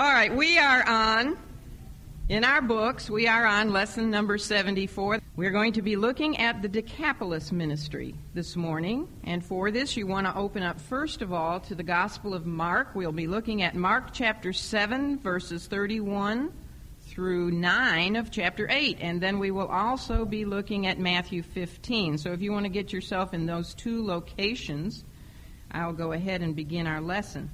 All right, we are on, in our books, we are on lesson number 74. We're going to be looking at the Decapolis ministry this morning. And for this, you want to open up, first of all, to the Gospel of Mark. We'll be looking at Mark chapter 7, verses 31 through 9 of chapter 8. And then we will also be looking at Matthew 15. So if you want to get yourself in those two locations, I'll go ahead and begin our lesson.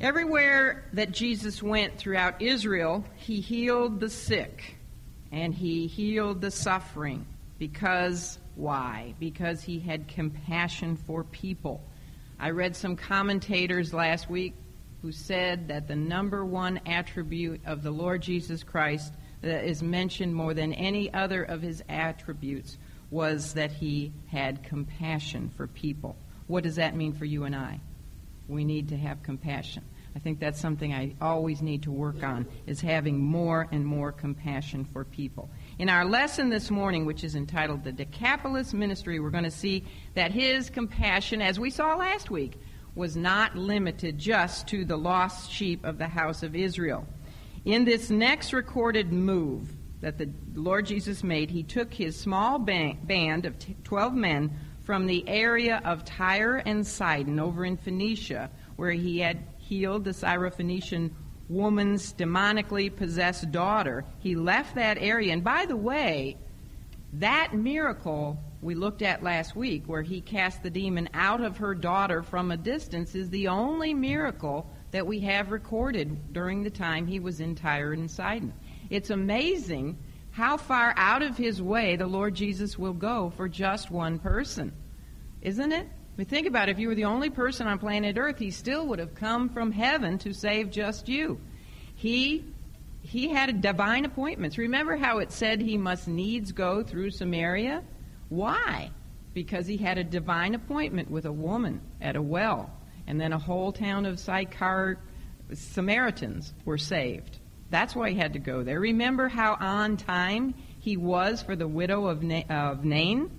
Everywhere that Jesus went throughout Israel, he healed the sick and he healed the suffering. Because, why? Because he had compassion for people. I read some commentators last week who said that the number one attribute of the Lord Jesus Christ that is mentioned more than any other of his attributes was that he had compassion for people. What does that mean for you and I? We need to have compassion. I think that's something I always need to work on is having more and more compassion for people. In our lesson this morning, which is entitled The Decapolis Ministry, we're going to see that his compassion, as we saw last week, was not limited just to the lost sheep of the house of Israel. In this next recorded move that the Lord Jesus made, he took his small band of 12 men from the area of Tyre and Sidon over in Phoenicia, where he had healed the Syrophoenician woman's demonically possessed daughter. He left that area. And by the way, that miracle we looked at last week, where he cast the demon out of her daughter from a distance, is the only miracle that we have recorded during the time he was in Tyre and Sidon. It's amazing how far out of his way the Lord Jesus will go for just one person. Isn't it? But think about it, if you were the only person on planet Earth, he still would have come from heaven to save just you. He he had a divine appointments. Remember how it said he must needs go through Samaria? Why? Because he had a divine appointment with a woman at a well, and then a whole town of Sychar Samaritans were saved. That's why he had to go there. Remember how on time he was for the widow of, Na- of Nain?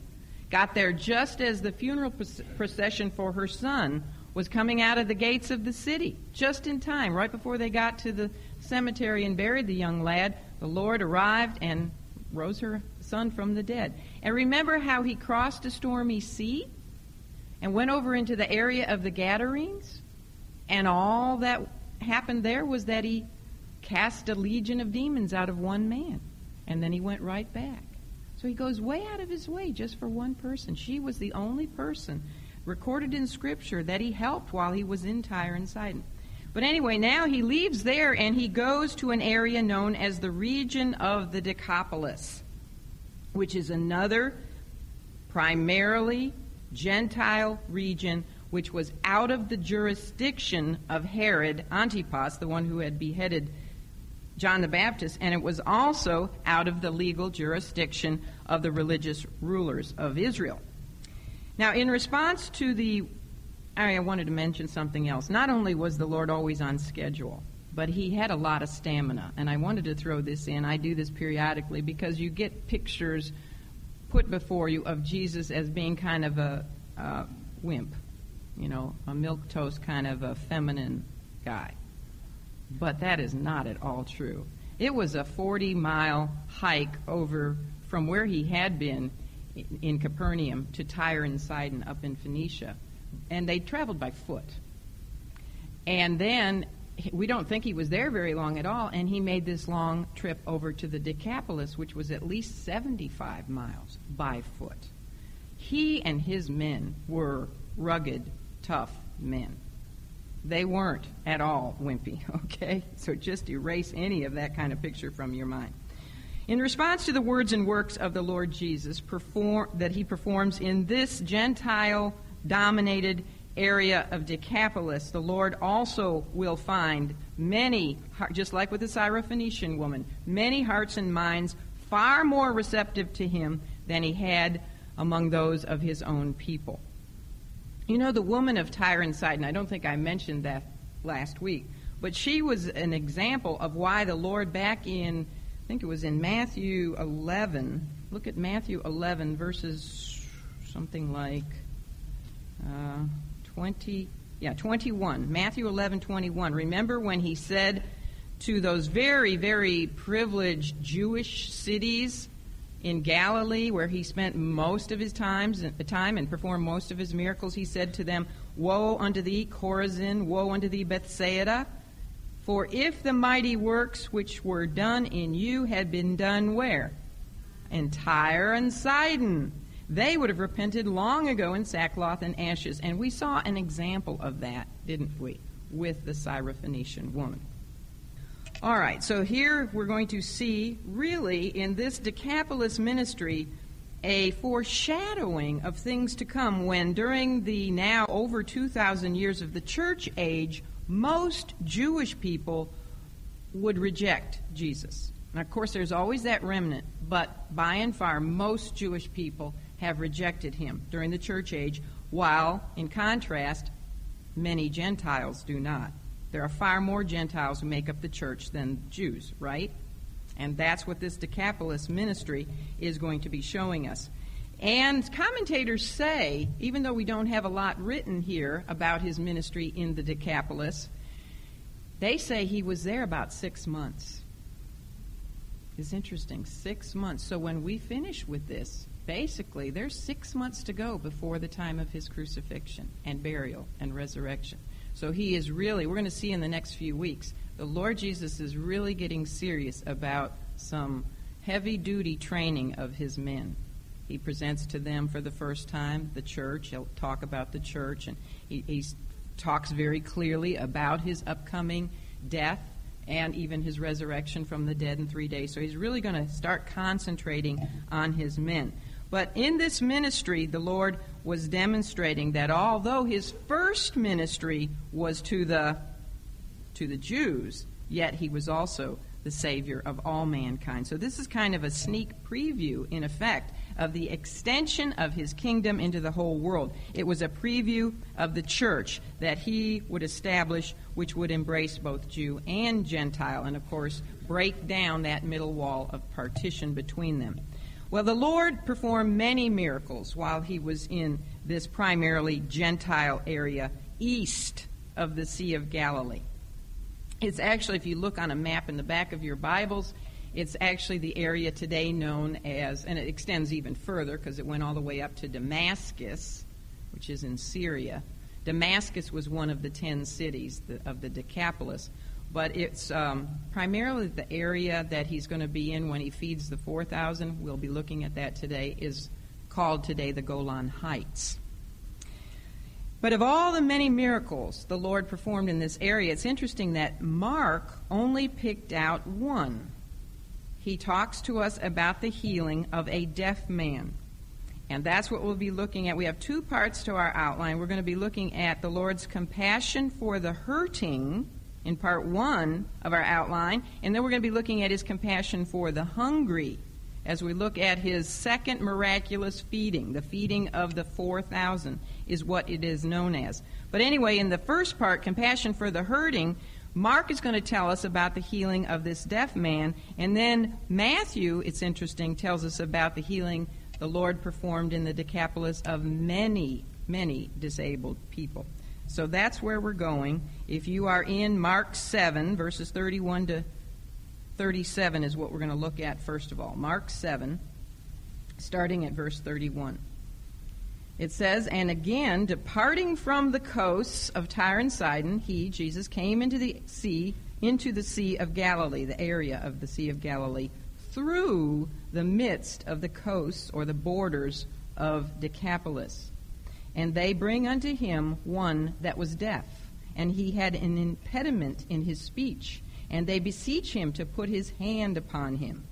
Got there just as the funeral procession for her son was coming out of the gates of the city, just in time, right before they got to the cemetery and buried the young lad. The Lord arrived and rose her son from the dead. And remember how he crossed a stormy sea and went over into the area of the Gadarenes? And all that happened there was that he cast a legion of demons out of one man. And then he went right back. So he goes way out of his way just for one person. She was the only person recorded in Scripture that he helped while he was in Tyre and Sidon. But anyway, now he leaves there and he goes to an area known as the region of the Decapolis, which is another primarily Gentile region which was out of the jurisdiction of Herod Antipas, the one who had beheaded John the Baptist, and it was also out of the legal jurisdiction of the religious rulers of Israel. Now, in response to the, I wanted to mention something else. Not only was the Lord always on schedule, but he had a lot of stamina, and I wanted to throw this in. I do this periodically because you get pictures put before you of Jesus as being kind of a wimp, you know, a milk toast kind of a feminine guy. But that is not at all true. It was a 40 mile hike over from where he had been in Capernaum to Tyre and Sidon up in Phoenicia. And they traveled by foot. And then we don't think he was there very long at all, and he made this long trip over to the Decapolis, which was at least 75 miles by foot. He and his men were rugged, tough men. They weren't at all wimpy, okay? So just erase any of that kind of picture from your mind. In response to the words and works of the Lord Jesus perform, that he performs in this Gentile dominated area of Decapolis, the Lord also will find many, just like with the Syrophoenician woman, many hearts and minds far more receptive to him than he had among those of his own people. You know, the woman of Tyre and Sidon, I don't think I mentioned that last week, but she was an example of why the Lord, back in, I think it was in Matthew 11, look at Matthew 11, verses something like uh, 20, Yeah, 21. Matthew 11, 21. Remember when he said to those very, very privileged Jewish cities in Galilee, where he spent most of his times, time and performed most of his miracles, he said to them, Woe unto thee, Chorazin! Woe unto thee, Bethsaida! For if the mighty works which were done in you had been done where? In Tyre and Sidon. They would have repented long ago in sackcloth and ashes. And we saw an example of that, didn't we, with the Syrophoenician woman. All right, so here we're going to see, really, in this Decapolis ministry, a foreshadowing of things to come when, during the now over 2,000 years of the church age, most Jewish people would reject Jesus. Now, of course, there's always that remnant, but by and far, most Jewish people have rejected him during the church age, while, in contrast, many Gentiles do not. There are far more Gentiles who make up the church than Jews, right? And that's what this Decapolis ministry is going to be showing us. And commentators say, even though we don't have a lot written here about his ministry in the Decapolis, they say he was there about six months. It's interesting, six months. So when we finish with this, basically, there's six months to go before the time of his crucifixion and burial and resurrection. So he is really, we're going to see in the next few weeks, the Lord Jesus is really getting serious about some heavy duty training of his men. He presents to them for the first time the church. He'll talk about the church, and he, he talks very clearly about his upcoming death and even his resurrection from the dead in three days. So he's really going to start concentrating on his men. But in this ministry, the Lord was demonstrating that although his first ministry was to the to the Jews, yet he was also the savior of all mankind. So this is kind of a sneak preview in effect of the extension of his kingdom into the whole world. It was a preview of the church that he would establish which would embrace both Jew and Gentile and of course break down that middle wall of partition between them. Well, the Lord performed many miracles while he was in this primarily Gentile area east of the Sea of Galilee. It's actually, if you look on a map in the back of your Bibles, it's actually the area today known as, and it extends even further because it went all the way up to Damascus, which is in Syria. Damascus was one of the ten cities of the Decapolis but it's um, primarily the area that he's going to be in when he feeds the 4,000. We'll be looking at that today, is called today the Golan Heights. But of all the many miracles the Lord performed in this area, it's interesting that Mark only picked out one. He talks to us about the healing of a deaf man. And that's what we'll be looking at. We have two parts to our outline. We're going to be looking at the Lord's compassion for the hurting in part one of our outline, and then we're going to be looking at his compassion for the hungry as we look at his second miraculous feeding. The feeding of the 4,000 is what it is known as. But anyway, in the first part, compassion for the hurting, Mark is going to tell us about the healing of this deaf man, and then Matthew, it's interesting, tells us about the healing the Lord performed in the Decapolis of many, many disabled people. So that's where we're going. If you are in Mark 7, verses 31 to 37 is what we're going to look at first of all. Mark 7, starting at verse 31. It says, And again, departing from the coasts of Tyre and Sidon, he, Jesus, came into the sea, into the Sea of Galilee, the area of the Sea of Galilee, through the midst of the coasts or the borders of Decapolis. And they bring unto him one that was deaf, and he had an impediment in his speech. And they beseech him to put his hand upon him.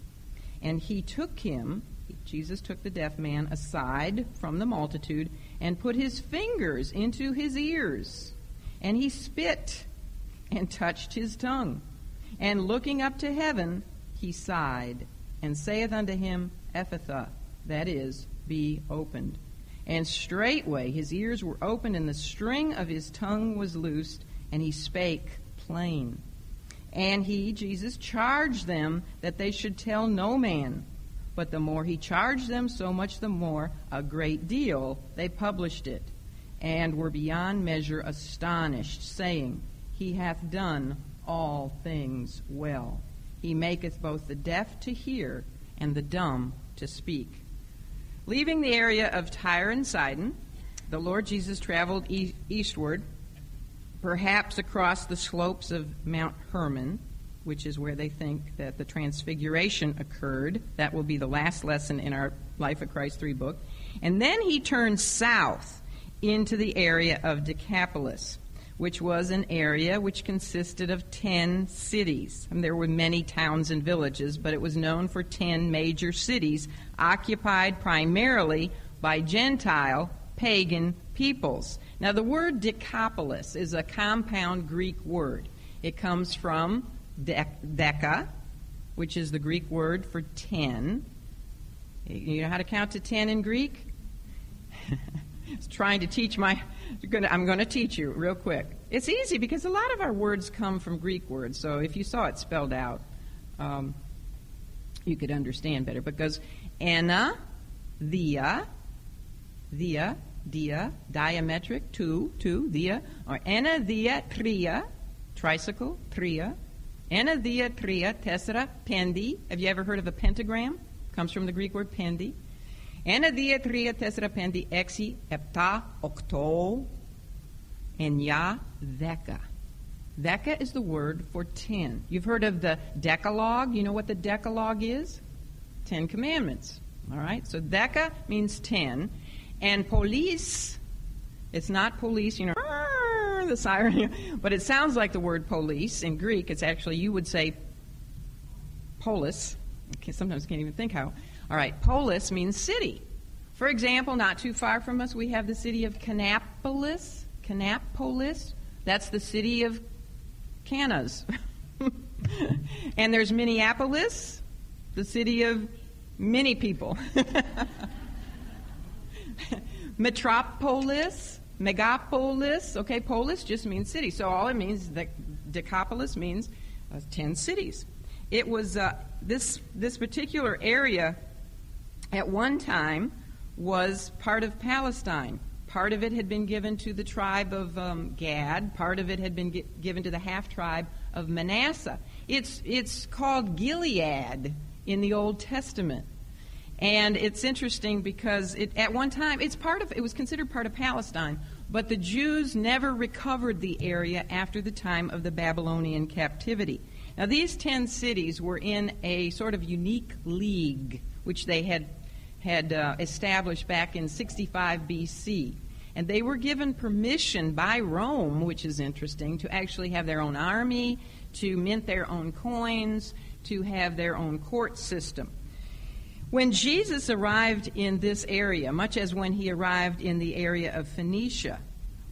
And he took him, Jesus took the deaf man aside from the multitude, and put his fingers into his ears. And he spit and touched his tongue. And looking up to heaven, he sighed, and saith unto him, Ephphatha, that is, be opened. And straightway his ears were opened, and the string of his tongue was loosed, and he spake plain. And he, Jesus, charged them that they should tell no man. But the more he charged them, so much the more, a great deal, they published it. and were beyond measure astonished, saying, He hath done all things well. He maketh both the deaf to hear and the dumb to speak. Leaving the area of Tyre and Sidon, the Lord Jesus traveled e- eastward, perhaps across the slopes of Mount Hermon, which is where they think that the transfiguration occurred. That will be the last lesson in our Life of Christ 3 book. And then he turned south into the area of Decapolis, which was an area which consisted of 10 cities. And there were many towns and villages, but it was known for 10 major cities occupied primarily by Gentile pagan peoples. Now, the word Decapolis is a compound Greek word. It comes from deca, which is the Greek word for 10. You know how to count to 10 in Greek? trying to teach my I'm going to teach you real quick. It's easy because a lot of our words come from Greek words. So if you saw it spelled out, um, you could understand better. Because ana, thea, thea, dia, diametric, two, two, thea, or ana, thea, tria, tricycle, tria, ana, thea, tria, tessera, pendi. Have you ever heard of a pentagram? Comes from the Greek word pendi Ένα, δύο, τρία, τέσσερα, πέντε, έξι, επτά, οκτώ, εννιά, δέκα. Deka is the word for ten. You've heard of the Decalogue. You know what the Decalogue is? Ten Commandments. All right? So Deka means ten. And police, it's not police, you know, the siren, but it sounds like the word police. In Greek, it's actually, you would say polis. Sometimes can't even think how. All right, polis means city. For example, not too far from us, we have the city of Kannapolis. Kannapolis. That's the city of Canas. and there's Minneapolis, the city of many people. Metropolis, megapolis. Okay, polis just means city. So all it means, that Decapolis means uh, 10 cities. It was uh, this, this particular area at one time was part of Palestine. Part of it had been given to the tribe of um, Gad. Part of it had been gi- given to the half tribe of Manasseh. It's, it's called Gilead in the Old Testament. And it's interesting because it, at one time it's part of it was considered part of Palestine, but the Jews never recovered the area after the time of the Babylonian captivity. Now these 10 cities were in a sort of unique league which they had had uh, established back in 65 BC. And they were given permission by Rome, which is interesting, to actually have their own army, to mint their own coins, to have their own court system. When Jesus arrived in this area, much as when he arrived in the area of Phoenicia,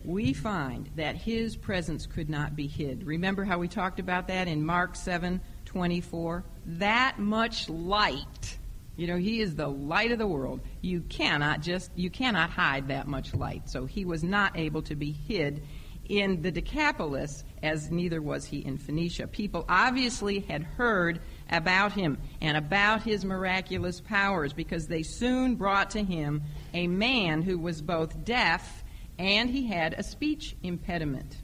we find that his presence could not be hid. Remember how we talked about that in Mark 7 24? That much light you know, he is the light of the world. You cannot just you cannot hide that much light. So he was not able to be hid in the Decapolis as neither was he in Phoenicia. People obviously had heard about him and about his miraculous powers because they soon brought to him a man who was both deaf and he had a speech impediment.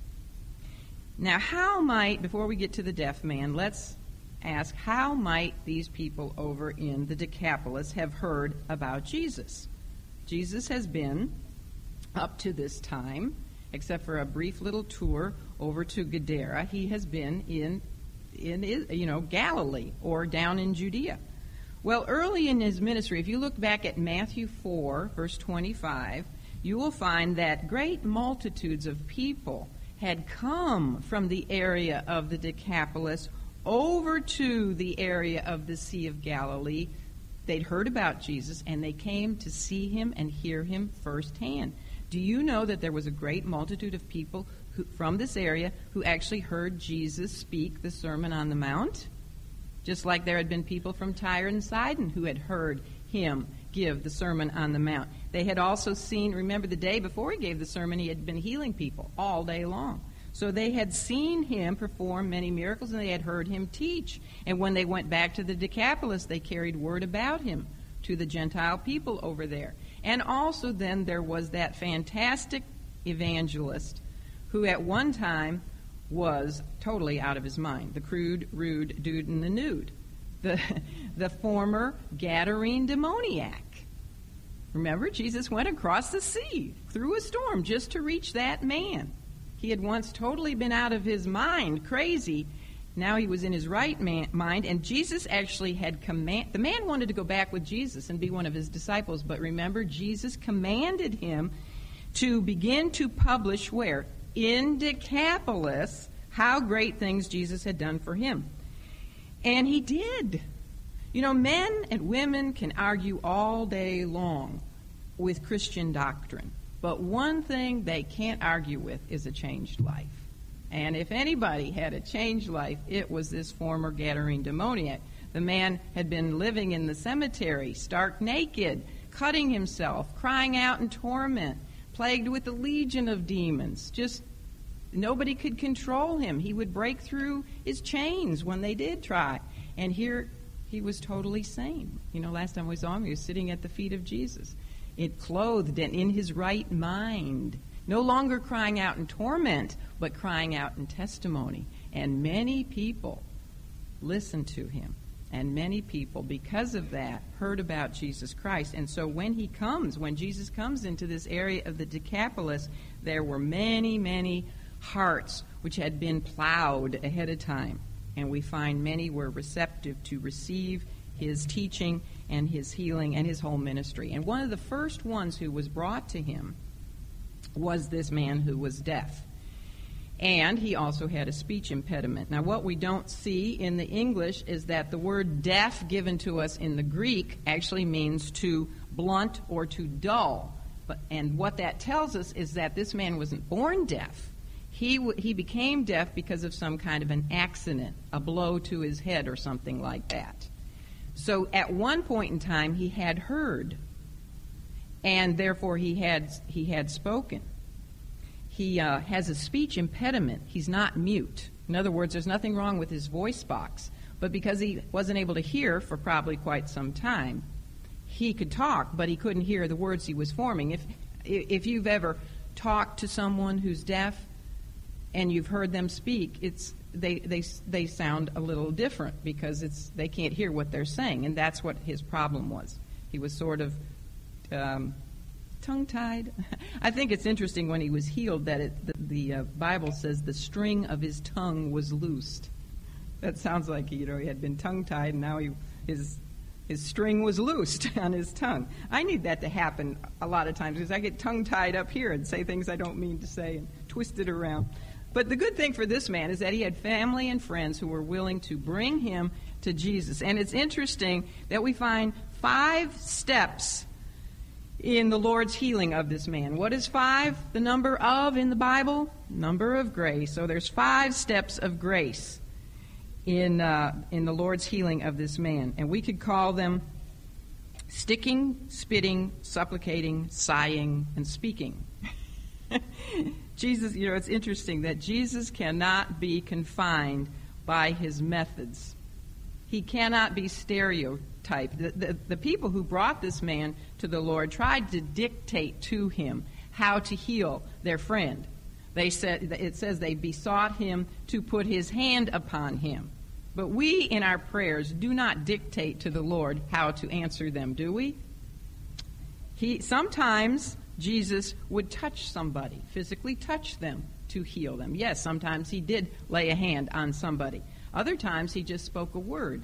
Now, how might, before we get to the deaf man, let's ask how might these people over in the Decapolis have heard about Jesus? Jesus has been, up to this time, except for a brief little tour over to Gadara, he has been in, in you know, Galilee or down in Judea. Well, early in his ministry, if you look back at Matthew 4, verse 25, you will find that great multitudes of people had come from the area of the Decapolis over to the area of the Sea of Galilee. They'd heard about Jesus and they came to see him and hear him firsthand. Do you know that there was a great multitude of people who, from this area who actually heard Jesus speak the Sermon on the Mount? Just like there had been people from Tyre and Sidon who had heard him give the Sermon on the Mount. They had also seen, remember the day before he gave the sermon, he had been healing people all day long. So they had seen him perform many miracles and they had heard him teach. And when they went back to the Decapolis, they carried word about him to the Gentile people over there. And also, then, there was that fantastic evangelist who at one time was totally out of his mind. The crude, rude dude in the nude. The, the former Gadarene demoniac. Remember, Jesus went across the sea through a storm just to reach that man. He had once totally been out of his mind, crazy. Now he was in his right man, mind, and Jesus actually had command. The man wanted to go back with Jesus and be one of his disciples, but remember, Jesus commanded him to begin to publish where in Decapolis how great things Jesus had done for him. And he did. You know, men and women can argue all day long with Christian doctrine, but one thing they can't argue with is a changed life. And if anybody had a changed life, it was this former Gadarene demoniac. The man had been living in the cemetery, stark naked, cutting himself, crying out in torment, plagued with a legion of demons. Just nobody could control him. He would break through his chains when they did try. And here he was totally sane. You know, last time we saw him, he was sitting at the feet of Jesus, it clothed and in his right mind, no longer crying out in torment, but crying out in testimony. And many people listened to him. And many people, because of that, heard about Jesus Christ. And so when he comes, when Jesus comes into this area of the Decapolis, there were many, many hearts which had been plowed ahead of time. And we find many were receptive to receive his teaching and his healing and his whole ministry. And one of the first ones who was brought to him was this man who was deaf. And he also had a speech impediment. Now, what we don't see in the English is that the word deaf given to us in the Greek actually means to blunt or to dull. But, and what that tells us is that this man wasn't born deaf. He, w- he became deaf because of some kind of an accident, a blow to his head or something like that. So at one point in time, he had heard, and therefore he had, he had spoken he uh, has a speech impediment. He's not mute. In other words, there's nothing wrong with his voice box. But because he wasn't able to hear for probably quite some time, he could talk, but he couldn't hear the words he was forming. If, if you've ever talked to someone who's deaf and you've heard them speak, it's, they, they, they sound a little different because it's, they can't hear what they're saying. And that's what his problem was. He was sort of um, tongue tied. I think it's interesting when he was healed that it, the, the uh, Bible says the string of his tongue was loosed. That sounds like you know he had been tongue tied and now he his his string was loosed on his tongue. I need that to happen a lot of times because I get tongue tied up here and say things I don't mean to say and twist it around. But the good thing for this man is that he had family and friends who were willing to bring him to Jesus. And it's interesting that we find five steps in the Lord's healing of this man. What is five? The number of in the Bible? Number of grace. So there's five steps of grace in, uh, in the Lord's healing of this man. And we could call them sticking, spitting, supplicating, sighing, and speaking. Jesus, you know, it's interesting that Jesus cannot be confined by his methods. He cannot be stereotyped. The, the, the, people who brought this man to the Lord tried to dictate to him how to heal their friend. They said, it says they besought him to put his hand upon him. But we, in our prayers, do not dictate to the Lord how to answer them, do we? He, sometimes Jesus would touch somebody, physically touch them to heal them. Yes, sometimes he did lay a hand on somebody. Other times he just spoke a word.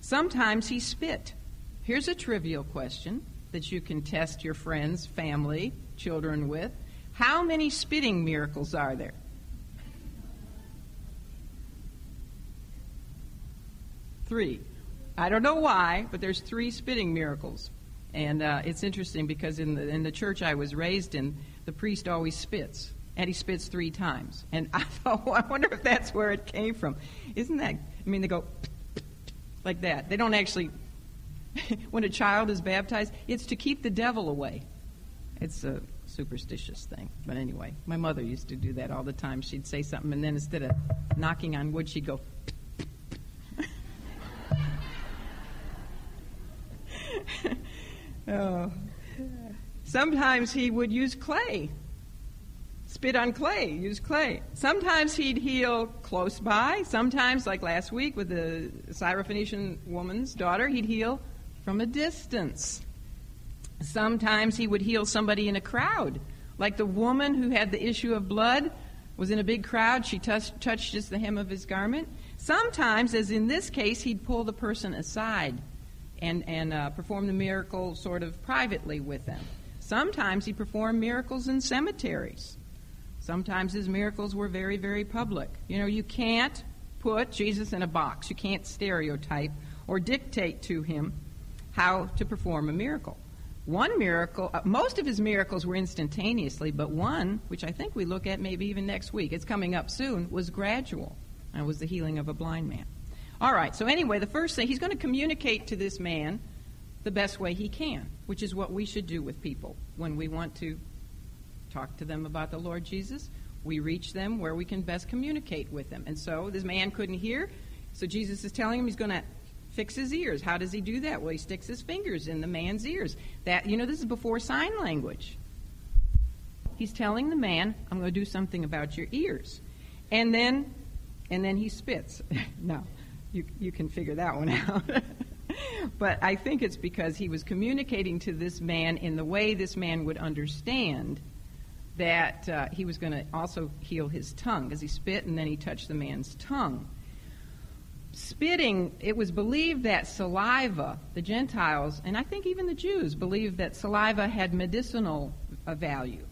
Sometimes he spit. Here's a trivial question that you can test your friends, family, children with. How many spitting miracles are there? Three. I don't know why, but there's three spitting miracles. And uh, it's interesting because in the, in the church I was raised in, the priest always spits and he spits three times. And I thought, well, I wonder if that's where it came from. Isn't that? I mean, they go like that. They don't actually. when a child is baptized, it's to keep the devil away. It's a superstitious thing. But anyway, my mother used to do that all the time. She'd say something, and then instead of knocking on wood, she'd go. Oh. Sometimes he would use clay spit on clay, use clay. Sometimes he'd heal close by. Sometimes, like last week with the Syrophoenician woman's daughter, he'd heal from a distance. Sometimes he would heal somebody in a crowd, like the woman who had the issue of blood was in a big crowd. She touched, touched just the hem of his garment. Sometimes, as in this case, he'd pull the person aside and, and uh, perform the miracle sort of privately with them. Sometimes he performed miracles in cemeteries. Sometimes his miracles were very, very public. You know, you can't put Jesus in a box. You can't stereotype or dictate to him how to perform a miracle. One miracle, uh, most of his miracles were instantaneously, but one, which I think we look at maybe even next week, it's coming up soon, was gradual, and was the healing of a blind man. All right, so anyway, the first thing, he's going to communicate to this man the best way he can, which is what we should do with people when we want to talk to them about the Lord Jesus. We reach them where we can best communicate with them. And so this man couldn't hear, so Jesus is telling him he's going to fix his ears. How does he do that? Well, he sticks his fingers in the man's ears. That you know, this is before sign language. He's telling the man, "I'm going to do something about your ears," and then, and then he spits. no, you you can figure that one out. but I think it's because he was communicating to this man in the way this man would understand that uh, he was going to also heal his tongue, as he spit and then he touched the man's tongue. Spitting, it was believed that saliva, the Gentiles, and I think even the Jews, believed that saliva had medicinal uh, value.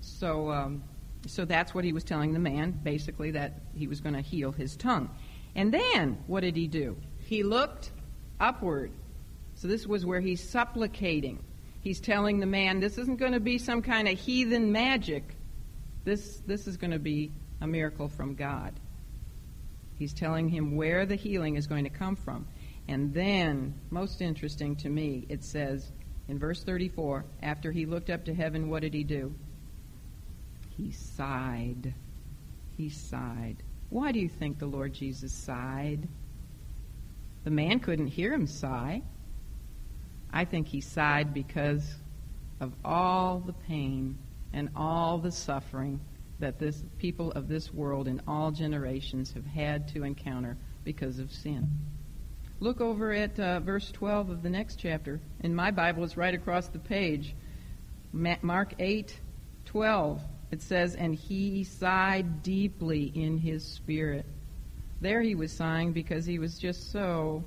So, um, so that's what he was telling the man, basically, that he was going to heal his tongue. And then, what did he do? He looked upward. So this was where he's supplicating. He's telling the man, this isn't going to be some kind of heathen magic. This, this is going to be a miracle from God. He's telling him where the healing is going to come from. And then, most interesting to me, it says in verse 34 after he looked up to heaven, what did he do? He sighed. He sighed. Why do you think the Lord Jesus sighed? The man couldn't hear him sigh. I think he sighed because of all the pain and all the suffering that this people of this world in all generations have had to encounter because of sin. Look over at uh, verse 12 of the next chapter. In my Bible, it's right across the page. Mark 8, 12. It says, And he sighed deeply in his spirit. There he was sighing because he was just so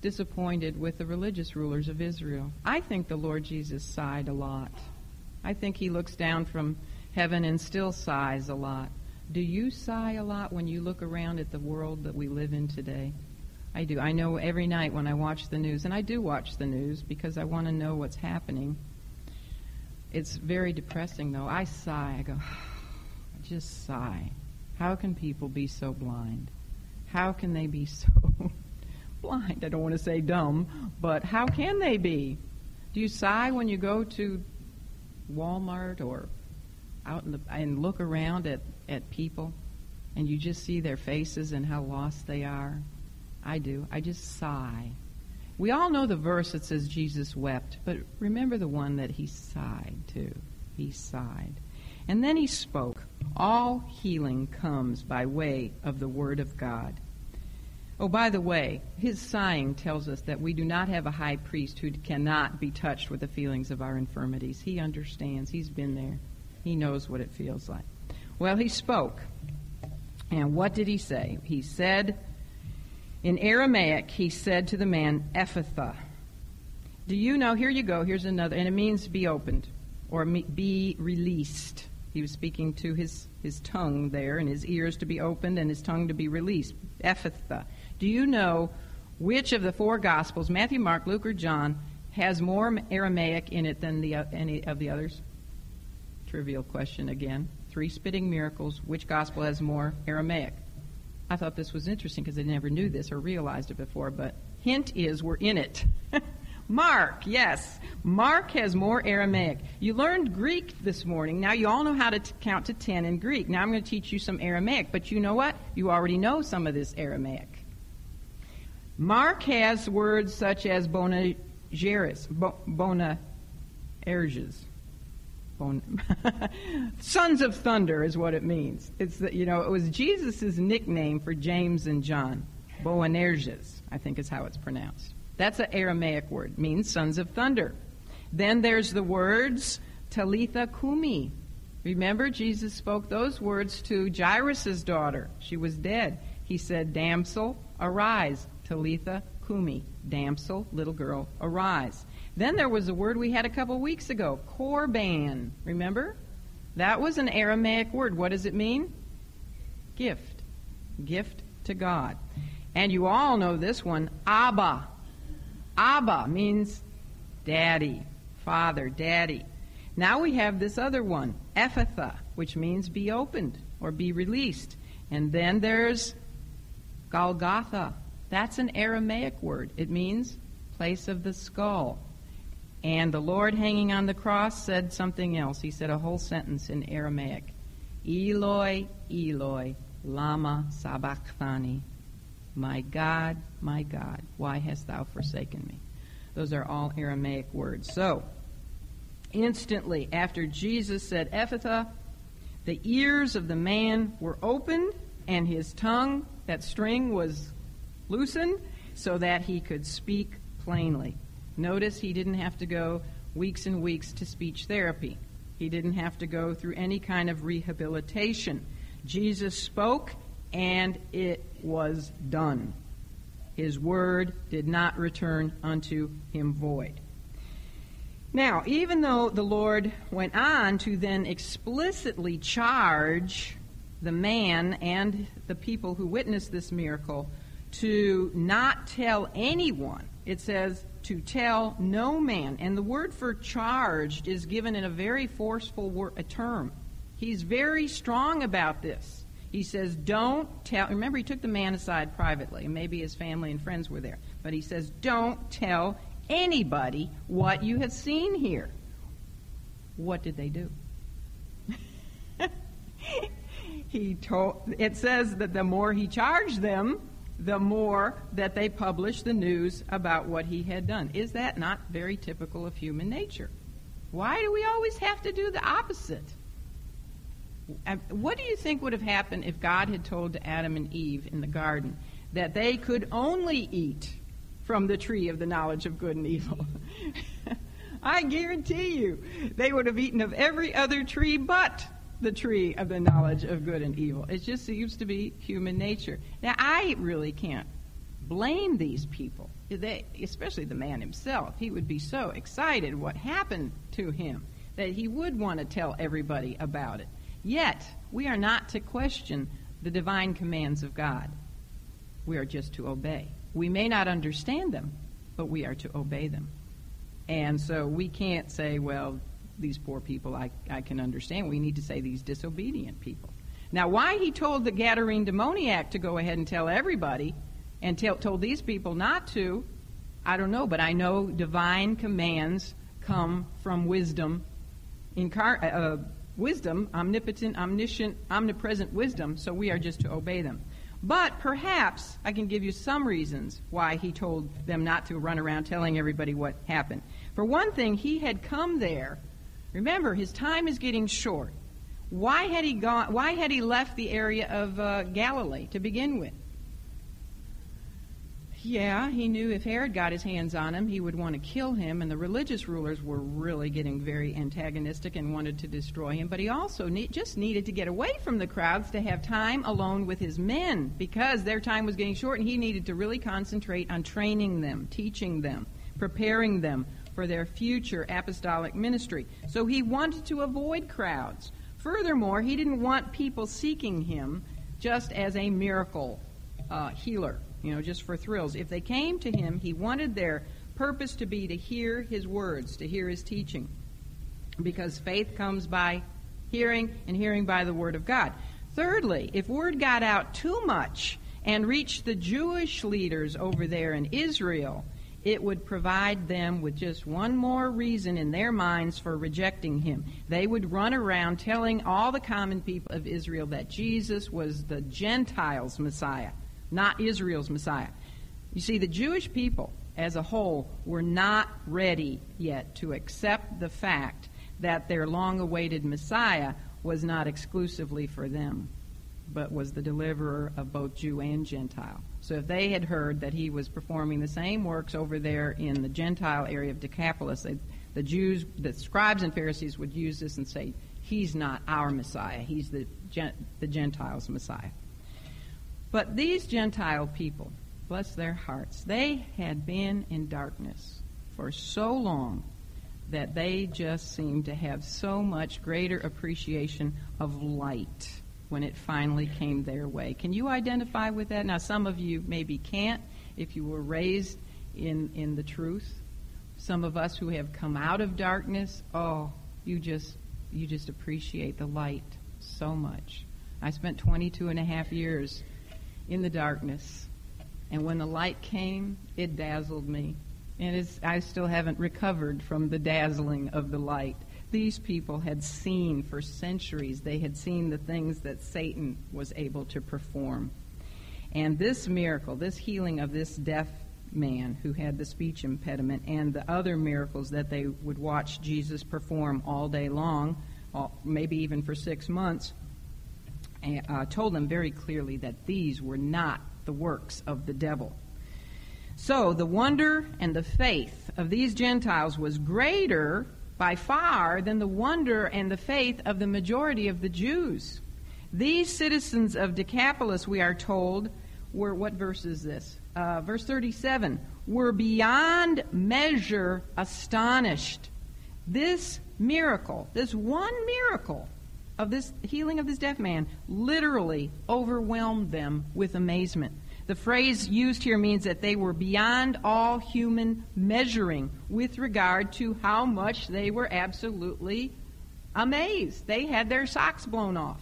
disappointed with the religious rulers of Israel. I think the Lord Jesus sighed a lot. I think he looks down from heaven and still sighs a lot. Do you sigh a lot when you look around at the world that we live in today? I do. I know every night when I watch the news, and I do watch the news because I want to know what's happening. It's very depressing, though. I sigh. I go, I just sigh. How can people be so blind? How can they be so blind? I don't want to say dumb, but how can they be? Do you sigh when you go to Walmart or out in the, and look around at, at people and you just see their faces and how lost they are? I do. I just sigh. We all know the verse that says Jesus wept, but remember the one that he sighed too. He sighed. And then he spoke. All healing comes by way of the Word of God. Oh, by the way, his sighing tells us that we do not have a high priest who cannot be touched with the feelings of our infirmities. He understands. He's been there. He knows what it feels like. Well, he spoke. And what did he say? He said, in Aramaic, he said to the man, Ephphatha. Do you know? Here you go. Here's another. And it means be opened or be released. He was speaking to his, his tongue there, and his ears to be opened and his tongue to be released. Ephphatha. Do you know which of the four Gospels, Matthew, Mark, Luke, or John, has more Aramaic in it than the, uh, any of the others? Trivial question again. Three spitting miracles. Which Gospel has more Aramaic? I thought this was interesting because I never knew this or realized it before, but hint is we're in it. Mark, yes. Mark has more Aramaic. You learned Greek this morning. Now you all know how to t- count to 10 in Greek. Now I'm going to teach you some Aramaic. But you know what? You already know some of this Aramaic. Mark has words such as bonageris, bo- bona erges, Sons of thunder is what it means. It's that you know it was Jesus' nickname for James and John. Boanerges, I think is how it's pronounced. That's an Aramaic word, means sons of thunder. Then there's the words Talitha Kumi. Remember, Jesus spoke those words to Jairus' daughter. She was dead. He said, Damsel, arise. Talitha Kumi. Damsel, little girl, arise. Then there was a word we had a couple weeks ago, korban. Remember? That was an Aramaic word. What does it mean? Gift. Gift to God. And you all know this one, Abba. Abba means daddy, father, daddy. Now we have this other one, Ephphatha, which means be opened or be released. And then there's Golgotha. That's an Aramaic word. It means place of the skull. And the Lord hanging on the cross said something else. He said a whole sentence in Aramaic Eloi, Eloi, Lama Sabachthani. My God, my God, why hast thou forsaken me? Those are all Aramaic words. So, instantly after Jesus said Ephphatha, the ears of the man were opened and his tongue, that string was loosened so that he could speak plainly. Notice he didn't have to go weeks and weeks to speech therapy. He didn't have to go through any kind of rehabilitation. Jesus spoke and it was done. His word did not return unto him void. Now, even though the Lord went on to then explicitly charge the man and the people who witnessed this miracle to not tell anyone, it says to tell no man. And the word for charged is given in a very forceful word, a term. He's very strong about this. He says, Don't tell. Remember, he took the man aside privately, maybe his family and friends were there. But he says, Don't tell anybody what you have seen here. What did they do? he told it says that the more he charged them, the more that they published the news about what he had done. Is that not very typical of human nature? Why do we always have to do the opposite? What do you think would have happened if God had told Adam and Eve in the garden that they could only eat from the tree of the knowledge of good and evil? I guarantee you they would have eaten of every other tree but the tree of the knowledge of good and evil. It just seems to be human nature. Now, I really can't blame these people, they, especially the man himself. He would be so excited what happened to him that he would want to tell everybody about it. Yet, we are not to question the divine commands of God. We are just to obey. We may not understand them, but we are to obey them. And so we can't say, well, these poor people I, I can understand. We need to say these disobedient people. Now, why he told the Gadarene demoniac to go ahead and tell everybody and told these people not to, I don't know, but I know divine commands come from wisdom, incar- uh, wisdom, omnipotent, omniscient, omnipresent wisdom, so we are just to obey them. But perhaps I can give you some reasons why he told them not to run around telling everybody what happened. For one thing, he had come there. Remember, his time is getting short. Why had he gone? Why had he left the area of uh, Galilee to begin with? Yeah, he knew if Herod got his hands on him, he would want to kill him, and the religious rulers were really getting very antagonistic and wanted to destroy him. But he also just needed to get away from the crowds to have time alone with his men because their time was getting short, and he needed to really concentrate on training them, teaching them, preparing them for their future apostolic ministry. So he wanted to avoid crowds. Furthermore, he didn't want people seeking him just as a miracle uh, healer you know, just for thrills. If they came to him, he wanted their purpose to be to hear his words, to hear his teaching. Because faith comes by hearing, and hearing by the word of God. Thirdly, if word got out too much and reached the Jewish leaders over there in Israel, it would provide them with just one more reason in their minds for rejecting him. They would run around telling all the common people of Israel that Jesus was the Gentiles' Messiah not Israel's Messiah. You see, the Jewish people as a whole were not ready yet to accept the fact that their long awaited Messiah was not exclusively for them, but was the deliverer of both Jew and Gentile. So if they had heard that he was performing the same works over there in the Gentile area of Decapolis, they, the Jews, the scribes and Pharisees would use this and say, He's not our Messiah, he's the, the Gentiles' Messiah. But these Gentile people, bless their hearts, they had been in darkness for so long that they just seemed to have so much greater appreciation of light when it finally came their way. Can you identify with that? Now, some of you maybe can't if you were raised in, in the truth. Some of us who have come out of darkness, oh, you just you just appreciate the light so much. I spent 22 and a half years in the darkness. And when the light came, it dazzled me. And I still haven't recovered from the dazzling of the light. These people had seen for centuries, they had seen the things that Satan was able to perform. And this miracle, this healing of this deaf man who had the speech impediment, and the other miracles that they would watch Jesus perform all day long, maybe even for six months, uh, told them very clearly that these were not the works of the devil. So the wonder and the faith of these Gentiles was greater by far than the wonder and the faith of the majority of the Jews. These citizens of Decapolis, we are told, were, what verse is this? Uh, verse 37, were beyond measure astonished. This miracle, this one miracle, of this healing of this deaf man literally overwhelmed them with amazement. The phrase used here means that they were beyond all human measuring with regard to how much they were absolutely amazed. They had their socks blown off.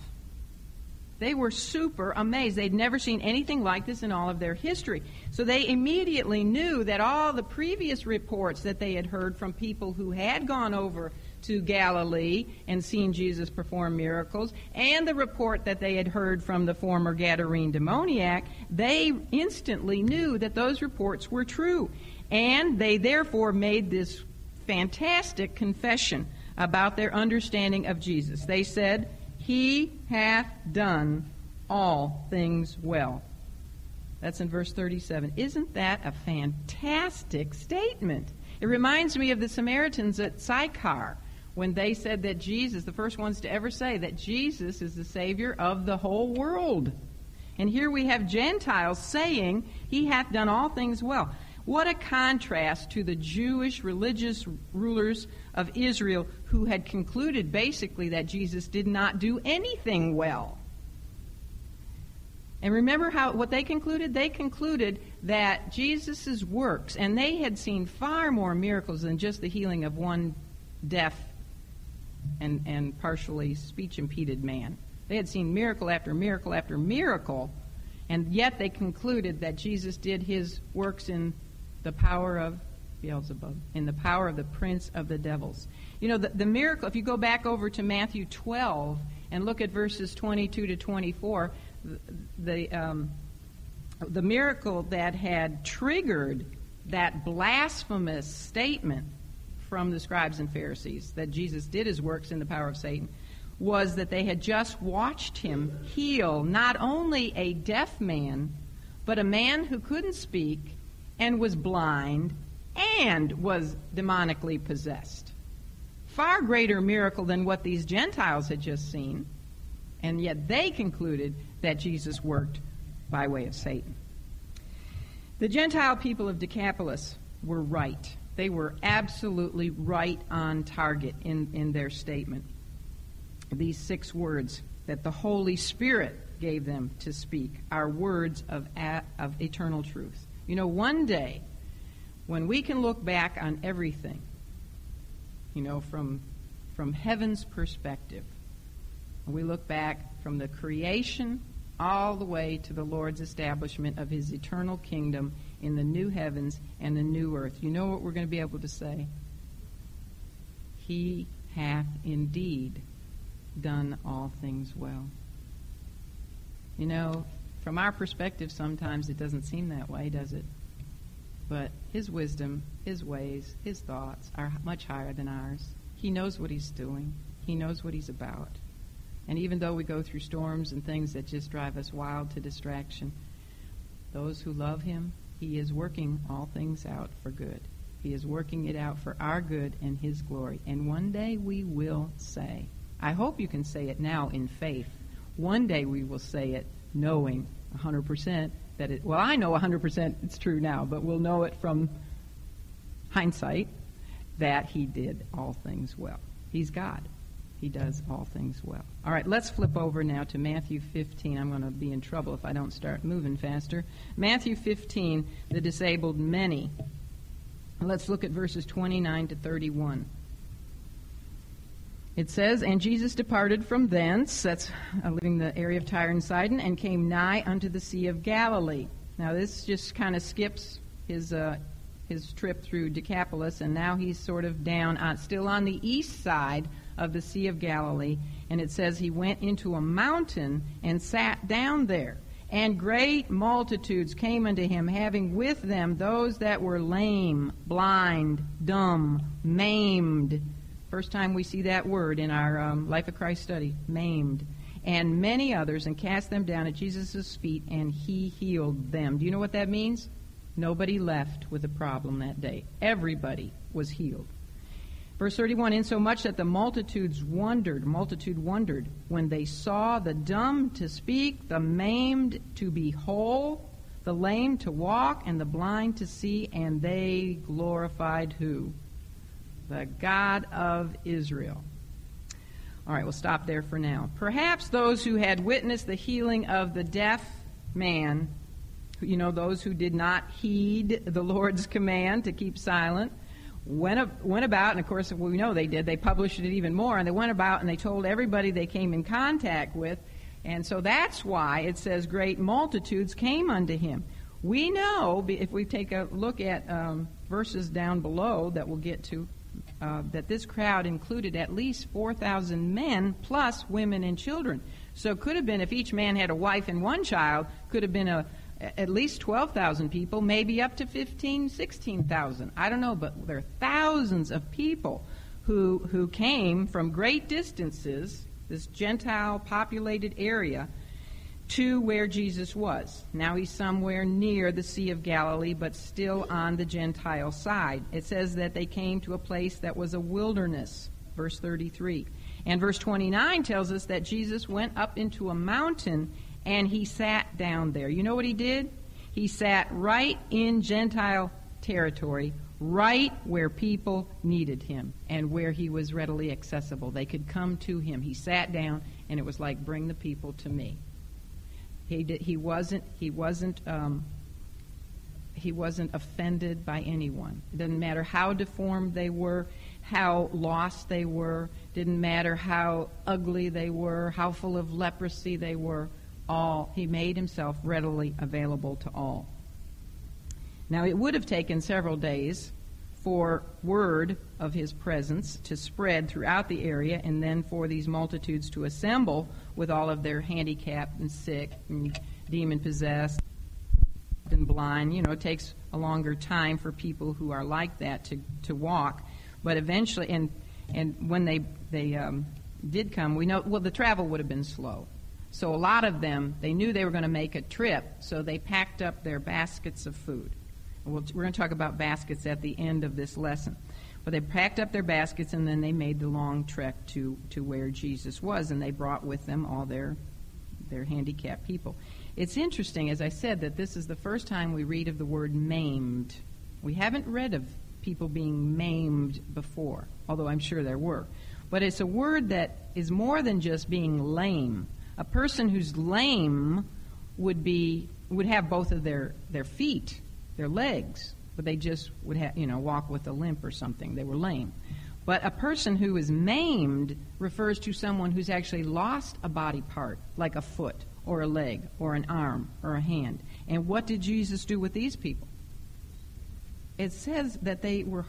They were super amazed. They'd never seen anything like this in all of their history. So they immediately knew that all the previous reports that they had heard from people who had gone over to Galilee and seen Jesus perform miracles, and the report that they had heard from the former Gadarene demoniac, they instantly knew that those reports were true. And they therefore made this fantastic confession about their understanding of Jesus. They said, He hath done all things well. That's in verse 37. Isn't that a fantastic statement? It reminds me of the Samaritans at Sychar when they said that Jesus, the first ones to ever say that Jesus is the Savior of the whole world. And here we have Gentiles saying, He hath done all things well. What a contrast to the Jewish religious rulers of Israel who had concluded basically that Jesus did not do anything well. And remember how what they concluded? They concluded that Jesus' works, and they had seen far more miracles than just the healing of one deaf and, and partially speech impeded man. They had seen miracle after miracle after miracle, and yet they concluded that Jesus did his works in the power of Beelzebub, in the power of the prince of the devils. You know, the, the miracle, if you go back over to Matthew 12 and look at verses 22 to 24, the, um, the miracle that had triggered that blasphemous statement from the scribes and Pharisees that Jesus did his works in the power of Satan was that they had just watched him heal not only a deaf man, but a man who couldn't speak and was blind and was demonically possessed. Far greater miracle than what these Gentiles had just seen, and yet they concluded that Jesus worked by way of Satan. The Gentile people of Decapolis were right. They were absolutely right on target in, in their statement. These six words that the Holy Spirit gave them to speak are words of, of eternal truth. You know, one day, when we can look back on everything, you know, from, from heaven's perspective, we look back from the creation all the way to the Lord's establishment of his eternal kingdom in the new heavens and the new earth. You know what we're going to be able to say? He hath indeed done all things well. You know, from our perspective, sometimes it doesn't seem that way, does it? But his wisdom, his ways, his thoughts are much higher than ours. He knows what He's doing, He knows what He's about. And even though we go through storms and things that just drive us wild to distraction, those who love Him, He is working all things out for good. He is working it out for our good and His glory. And one day we will say, I hope you can say it now in faith. One day we will say it knowing 100% that it, well, I know 100% it's true now, but we'll know it from hindsight that He did all things well. He's God. He does all things well. All right, let's flip over now to Matthew 15. I'm going to be in trouble if I don't start moving faster. Matthew 15, the disabled many. Let's look at verses 29 to 31. It says, And Jesus departed from thence, that's uh, leaving the area of Tyre and Sidon, and came nigh unto the Sea of Galilee. Now, this just kind of skips his, uh, his trip through Decapolis, and now he's sort of down, on, still on the east side of the Sea of Galilee. And it says he went into a mountain and sat down there. And great multitudes came unto him, having with them those that were lame, blind, dumb, maimed. First time we see that word in our um, Life of Christ study, maimed. And many others, and cast them down at Jesus' feet, and he healed them. Do you know what that means? Nobody left with a problem that day. Everybody was healed. Verse 31 Insomuch that the multitudes wondered, multitude wondered, when they saw the dumb to speak, the maimed to be whole, the lame to walk, and the blind to see, and they glorified who? The God of Israel. All right, we'll stop there for now. Perhaps those who had witnessed the healing of the deaf man, you know, those who did not heed the Lord's command to keep silent, went, went about, and of course we know they did, they published it even more, and they went about and they told everybody they came in contact with, and so that's why it says great multitudes came unto him. We know, if we take a look at um, verses down below that we'll get to, uh, that this crowd included at least 4,000 men plus women and children. So it could have been, if each man had a wife and one child, could have been a, at least 12,000 people, maybe up to 15, 16,000. I don't know, but there are thousands of people who, who came from great distances, this Gentile populated area, to where Jesus was. Now he's somewhere near the Sea of Galilee, but still on the Gentile side. It says that they came to a place that was a wilderness, verse 33. And verse 29 tells us that Jesus went up into a mountain and he sat down there. You know what he did? He sat right in Gentile territory, right where people needed him and where he was readily accessible. They could come to him. He sat down, and it was like, "Bring the people to me." He did, he wasn't he wasn't um, he wasn't offended by anyone. It didn't matter how deformed they were, how lost they were. Didn't matter how ugly they were, how full of leprosy they were all, he made himself readily available to all. Now, it would have taken several days for word of his presence to spread throughout the area and then for these multitudes to assemble with all of their handicapped and sick and demon possessed and blind. You know, it takes a longer time for people who are like that to, to walk. But eventually, and, and when they, they um, did come, we know, well, the travel would have been slow. So a lot of them, they knew they were going to make a trip, so they packed up their baskets of food. We'll, we're going to talk about baskets at the end of this lesson. But they packed up their baskets and then they made the long trek to, to where Jesus was, and they brought with them all their, their handicapped people. It's interesting, as I said, that this is the first time we read of the word maimed. We haven't read of people being maimed before, although I'm sure there were. But it's a word that is more than just being lame. A person who's lame would be would have both of their, their feet, their legs, but they just would have you know walk with a limp or something. They were lame. But a person who is maimed refers to someone who's actually lost a body part, like a foot or a leg or an arm or a hand. And what did Jesus do with these people? It says that they were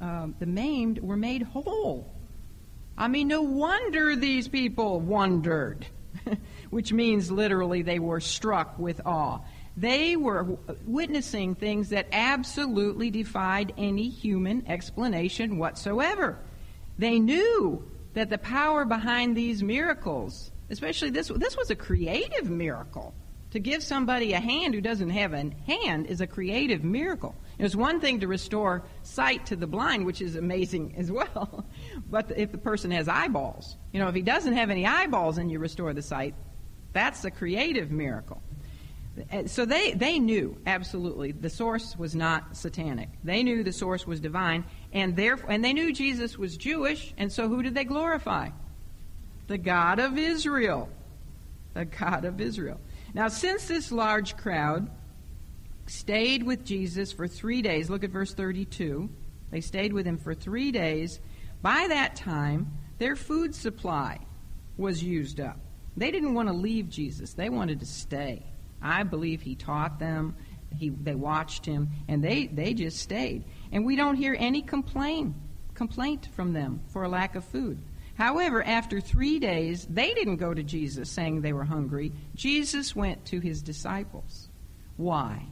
uh, the maimed were made whole. I mean, no wonder these people wondered. which means literally they were struck with awe. They were witnessing things that absolutely defied any human explanation whatsoever. They knew that the power behind these miracles, especially this, this was a creative miracle. To give somebody a hand who doesn't have a hand is a creative miracle. It's one thing to restore sight to the blind, which is amazing as well. but if the person has eyeballs, you know, if he doesn't have any eyeballs and you restore the sight, that's a creative miracle. Uh, so they, they knew absolutely the source was not satanic. They knew the source was divine, and therefore, and they knew Jesus was Jewish. And so, who did they glorify? The God of Israel. The God of Israel. Now, since this large crowd stayed with Jesus for three days, look at verse 32. They stayed with him for three days. By that time, their food supply was used up. They didn't want to leave Jesus, they wanted to stay. I believe he taught them. He, they watched him, and they, they just stayed. And we don't hear any complaint, complaint from them for a lack of food. However, after three days, they didn't go to Jesus saying they were hungry. Jesus went to his disciples. Why?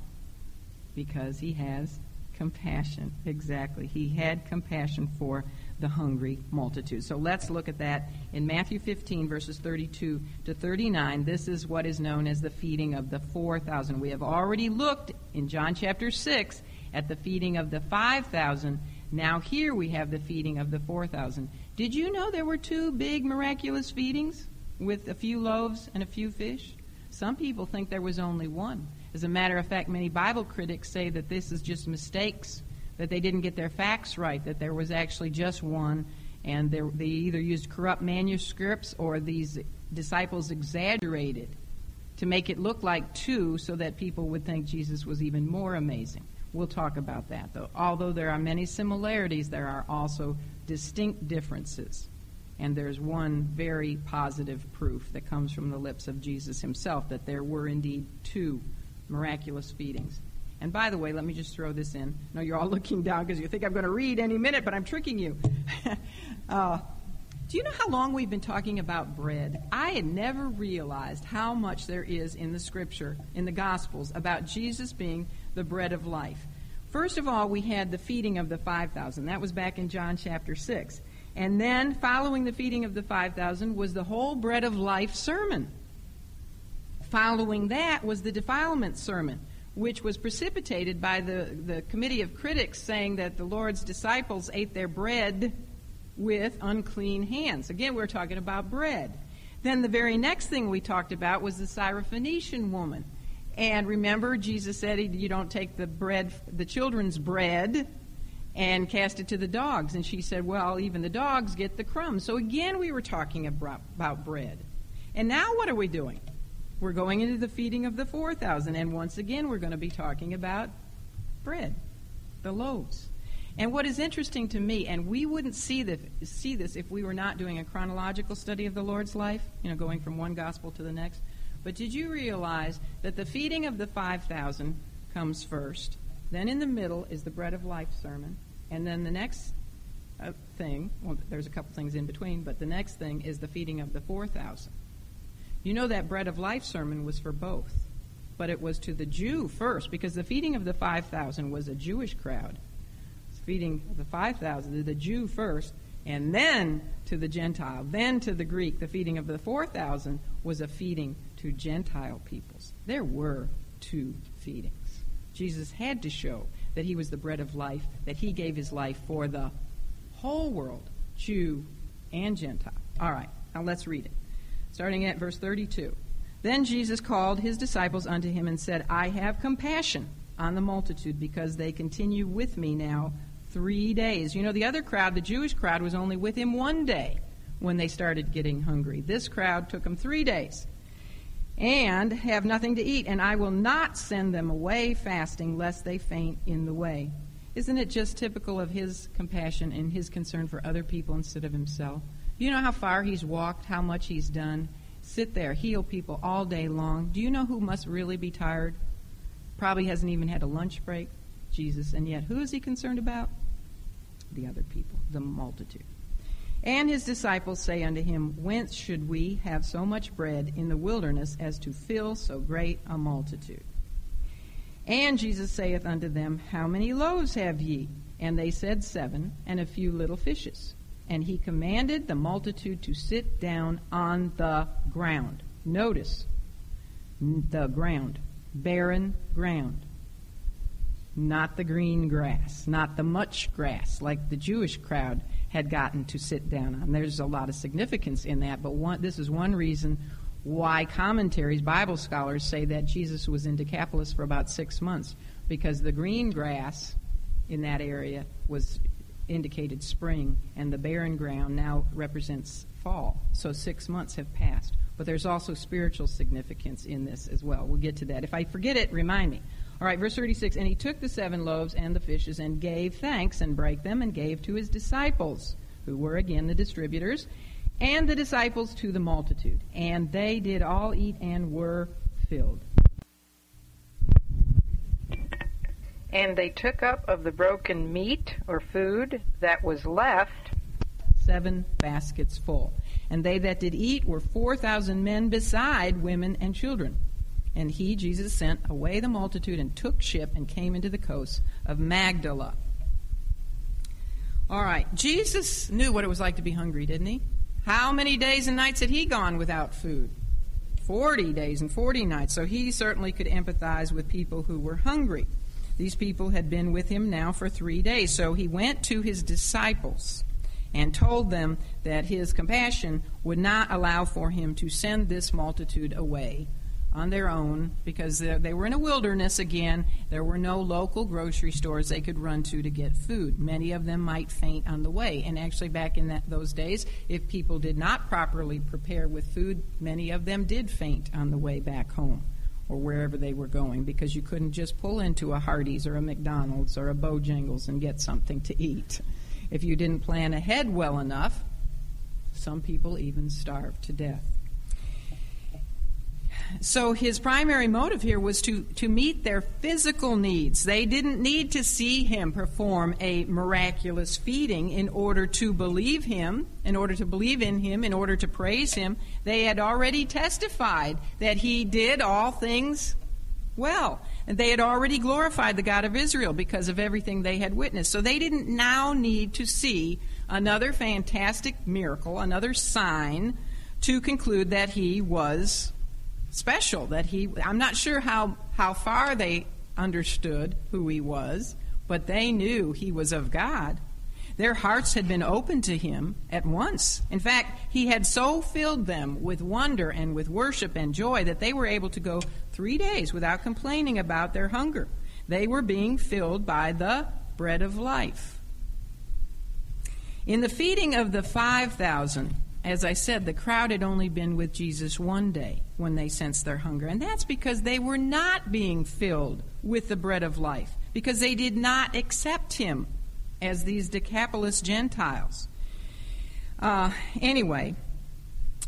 Because he has compassion. Exactly. He had compassion for the hungry multitude. So let's look at that in Matthew 15, verses 32 to 39. This is what is known as the feeding of the 4,000. We have already looked in John chapter 6 at the feeding of the 5,000. Now here we have the feeding of the 4,000. Did you know there were two big miraculous feedings with a few loaves and a few fish? Some people think there was only one. As a matter of fact, many Bible critics say that this is just mistakes that they didn't get their facts right, that there was actually just one, and they either used corrupt manuscripts or these disciples exaggerated to make it look like two so that people would think Jesus was even more amazing. We'll talk about that, though. Although there are many similarities, there are also distinct differences. And there's one very positive proof that comes from the lips of Jesus himself that there were indeed two miraculous feedings. And by the way, let me just throw this in. No, you're all looking down because you think I'm going to read any minute, but I'm tricking you. uh, do you know how long we've been talking about bread? I had never realized how much there is in the scripture, in the Gospels, about Jesus being the bread of life. First of all, we had the feeding of the 5,000. That was back in John chapter 6. And then, following the feeding of the 5,000, was the whole bread of life sermon. Following that was the defilement sermon which was precipitated by the, the committee of critics saying that the Lord's disciples ate their bread with unclean hands. Again, we're talking about bread. Then the very next thing we talked about was the Syrophoenician woman. And remember, Jesus said, You don't take the bread, the children's bread, and cast it to the dogs. And she said, Well, even the dogs get the crumbs. So again, we were talking about, about bread. And now what are we doing? We're going into the feeding of the 4,000, and once again, we're going to be talking about bread, the loaves. And what is interesting to me, and we wouldn't see this, see this if we were not doing a chronological study of the Lord's life, you know, going from one gospel to the next. But did you realize that the feeding of the 5,000 comes first? Then in the middle is the bread of life sermon. And then the next uh, thing, well, there's a couple things in between, but the next thing is the feeding of the 4,000. You know that bread of life sermon was for both, but it was to the Jew first because the feeding of the 5,000 was a Jewish crowd. Feeding the 5,000 to the Jew first, and then to the Gentile, then to the Greek. The feeding of the 4,000 was a feeding to Gentile peoples. There were two feedings. Jesus had to show that he was the bread of life, that he gave his life for the whole world, Jew and Gentile. All right, now let's read it starting at verse 32. Then Jesus called his disciples unto him and said, I have compassion on the multitude because they continue with me now three days. You know, the other crowd, the Jewish crowd, was only with him one day when they started getting hungry. This crowd took him three days and have nothing to eat, and I will not send them away fasting lest they faint in the way. Isn't it just typical of his compassion and his concern for other people instead of himself? You know how far he's walked, how much he's done? Sit there, heal people all day long. Do you know who must really be tired? Probably hasn't even had a lunch break. Jesus. And yet, who is he concerned about? The other people, the multitude. And his disciples say unto him, Whence should we have so much bread in the wilderness as to fill so great a multitude? And Jesus saith unto them, How many loaves have ye? And they said, Seven, and a few little fishes. And he commanded the multitude to sit down on the ground. Notice the ground, barren ground. Not the green grass, not the much grass like the Jewish crowd had gotten to sit down on. There's a lot of significance in that, but one, this is one reason why commentaries, Bible scholars say that Jesus was in Decapolis for about six months, because the green grass in that area was indicated spring, and the barren ground now represents fall. So six months have passed. But there's also spiritual significance in this as well. We'll get to that. If I forget it, remind me. All right, verse 36 And he took the seven loaves and the fishes and gave thanks and brake them and gave to his disciples, who were again the distributors, and the disciples to the multitude. And they did all eat and were filled. And they took up of the broken meat or food that was left seven baskets full. And they that did eat were four thousand men beside women and children. And he, Jesus, sent away the multitude and took ship and came into the coast of Magdala. All right, Jesus knew what it was like to be hungry, didn't he? How many days and nights had he gone without food? 40 days and 40 nights. So he certainly could empathize with people who were hungry. These people had been with him now for three days. So he went to his disciples and told them that his compassion would not allow for him to send this multitude away on their own because they were in a wilderness again. There were no local grocery stores they could run to to get food. Many of them might faint on the way. And actually, back in that, those days, if people did not properly prepare with food, many of them did faint on the way back home or wherever they were going because you couldn't just pull into a Hardee's or a McDonald's or a Bojangles and get something to eat. If you didn't plan ahead well enough, some people even starved to death. So his primary motive here was to, to meet their physical needs. They didn't need to see him perform a miraculous feeding in order to believe him, in order to believe in him, in order to praise him. They had already testified that he did all things well. And they had already glorified the God of Israel because of everything they had witnessed. So they didn't now need to see another fantastic miracle, another sign to conclude that he was special that he I'm not sure how how far they understood who he was, but they knew he was of God. Their hearts had been opened to him at once. In fact, he had so filled them with wonder and with worship and joy that they were able to go three days without complaining about their hunger. They were being filled by the bread of life. In the feeding of the 5,000, as I said, the crowd had only been with Jesus one day when they sensed their hunger. And that's because they were not being filled with the bread of life, because they did not accept him as these Decapolis Gentiles. Uh, anyway,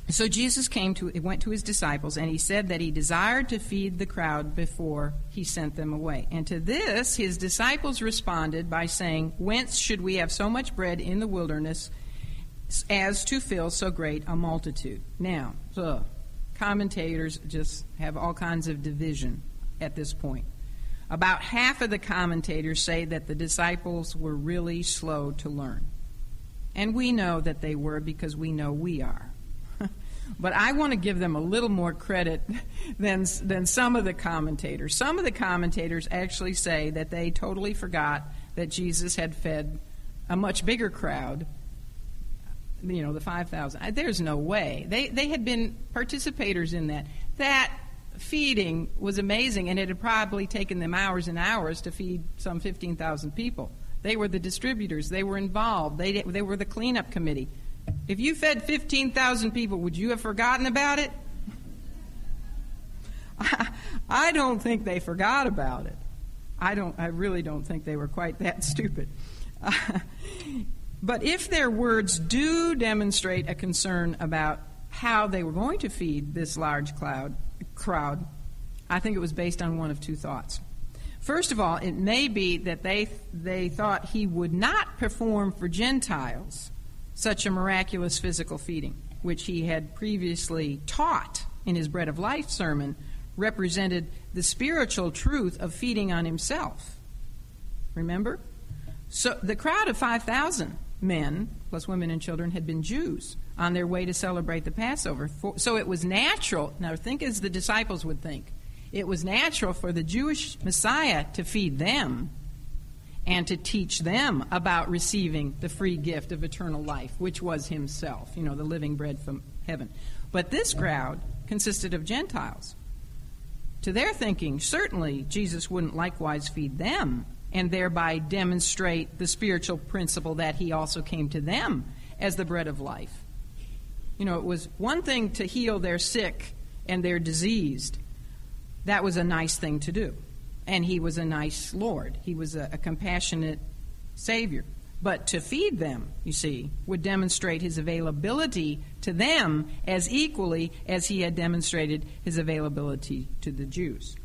so Jesus came to went to his disciples and he said that he desired to feed the crowd before he sent them away. And to this his disciples responded by saying, "Whence should we have so much bread in the wilderness as to fill so great a multitude. Now, so commentators just have all kinds of division at this point. About half of the commentators say that the disciples were really slow to learn. And we know that they were because we know we are. but I want to give them a little more credit than, than some of the commentators. Some of the commentators actually say that they totally forgot that Jesus had fed a much bigger crowd you know, the 5,000. There's no way. They, they had been participators in that. That feeding was amazing, and it had probably taken them hours and hours to feed some 15,000 people. They were the distributors, they were involved, they, they were the cleanup committee. If you fed 15,000 people, would you have forgotten about it? I don't think they forgot about it. I don't. I really don't think they were quite that stupid. But if their words do demonstrate a concern about how they were going to feed this large cloud, crowd, I think it was based on one of two thoughts. First of all, it may be that they, they thought he would not perform for Gentiles such a miraculous physical feeding, which he had previously taught in his Bread of Life sermon, represented the spiritual truth of feeding on himself. Remember? So the crowd of 5,000 men, plus women and children, had been Jews on their way to celebrate the Passover. So it was natural. Now, think as the disciples would think. It was natural for the Jewish Messiah to feed them and to teach them about receiving the free gift of eternal life, which was himself, you know, the living bread from heaven. But this crowd consisted of Gentiles. To their thinking, certainly Jesus wouldn't likewise feed them and thereby demonstrate the spiritual principle that he also came to them as the bread of life. You know, it was one thing to heal their sick and their diseased. That was a nice thing to do and he was a nice Lord. He was a, a compassionate Savior. But to feed them, you see, would demonstrate his availability to them as equally as he had demonstrated his availability to the Jews.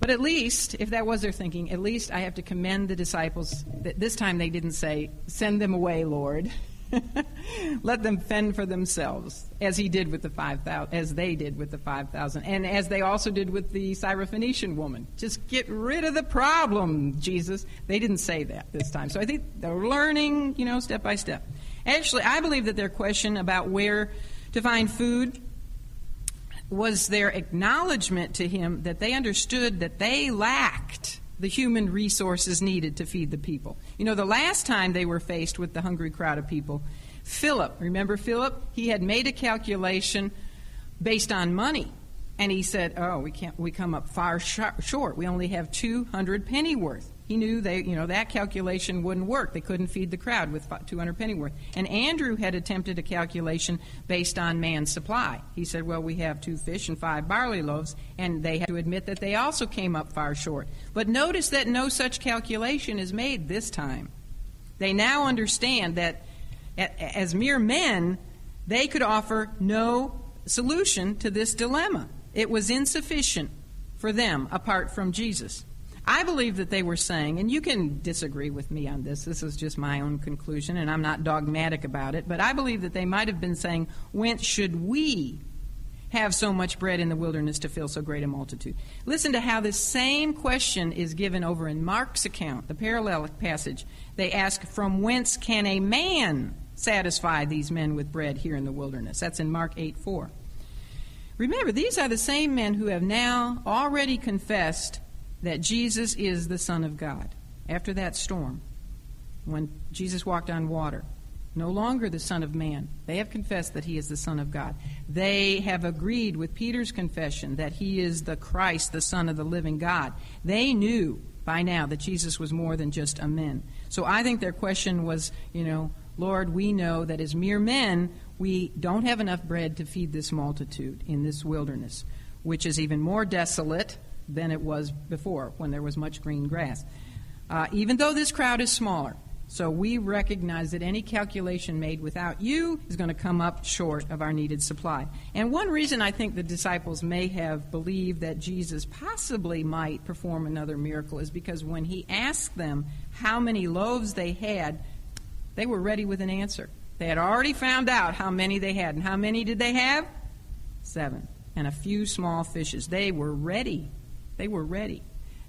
But at least, if that was their thinking, at least I have to commend the disciples that this time they didn't say, Send them away, Lord. Let them fend for themselves, as he did with the five thousand, as they did with the five thousand, and as they also did with the Syrophoenician woman. Just get rid of the problem, Jesus. They didn't say that this time, so I think they're learning, you know, step by step. Actually, I believe that their question about where to find food was their acknowledgement to him that they understood that they lacked the human resources needed to feed the people. You know, the last time they were faced with the hungry crowd of people, Philip, remember Philip? He had made a calculation based on money. And he said, "Oh, we can't. We come up far sh- short. We only have 200 pennyworth." He knew they, you know, that calculation wouldn't work. They couldn't feed the crowd with 200 pennyworth. And Andrew had attempted a calculation based on man's supply. He said, "Well, we have two fish and five barley loaves," and they had to admit that they also came up far short. But notice that no such calculation is made this time. They now understand that, as mere men, they could offer no solution to this dilemma. It was insufficient for them apart from Jesus. I believe that they were saying, and you can disagree with me on this, this is just my own conclusion, and I'm not dogmatic about it, but I believe that they might have been saying, Whence should we have so much bread in the wilderness to fill so great a multitude? Listen to how this same question is given over in Mark's account, the parallel passage. They ask, From whence can a man satisfy these men with bread here in the wilderness? That's in Mark 8 4. Remember, these are the same men who have now already confessed that Jesus is the Son of God. After that storm, when Jesus walked on water, no longer the Son of Man. They have confessed that he is the Son of God. They have agreed with Peter's confession that he is the Christ, the Son of the living God. They knew by now that Jesus was more than just a man. So I think their question was, you know, Lord, we know that as mere men, we don't have enough bread to feed this multitude in this wilderness, which is even more desolate than it was before when there was much green grass. Uh, even though this crowd is smaller, so we recognize that any calculation made without you is going to come up short of our needed supply. And one reason I think the disciples may have believed that Jesus possibly might perform another miracle is because when he asked them how many loaves they had, they were ready with an answer. They had already found out how many they had. And how many did they have? Seven. And a few small fishes. They were ready. They were ready.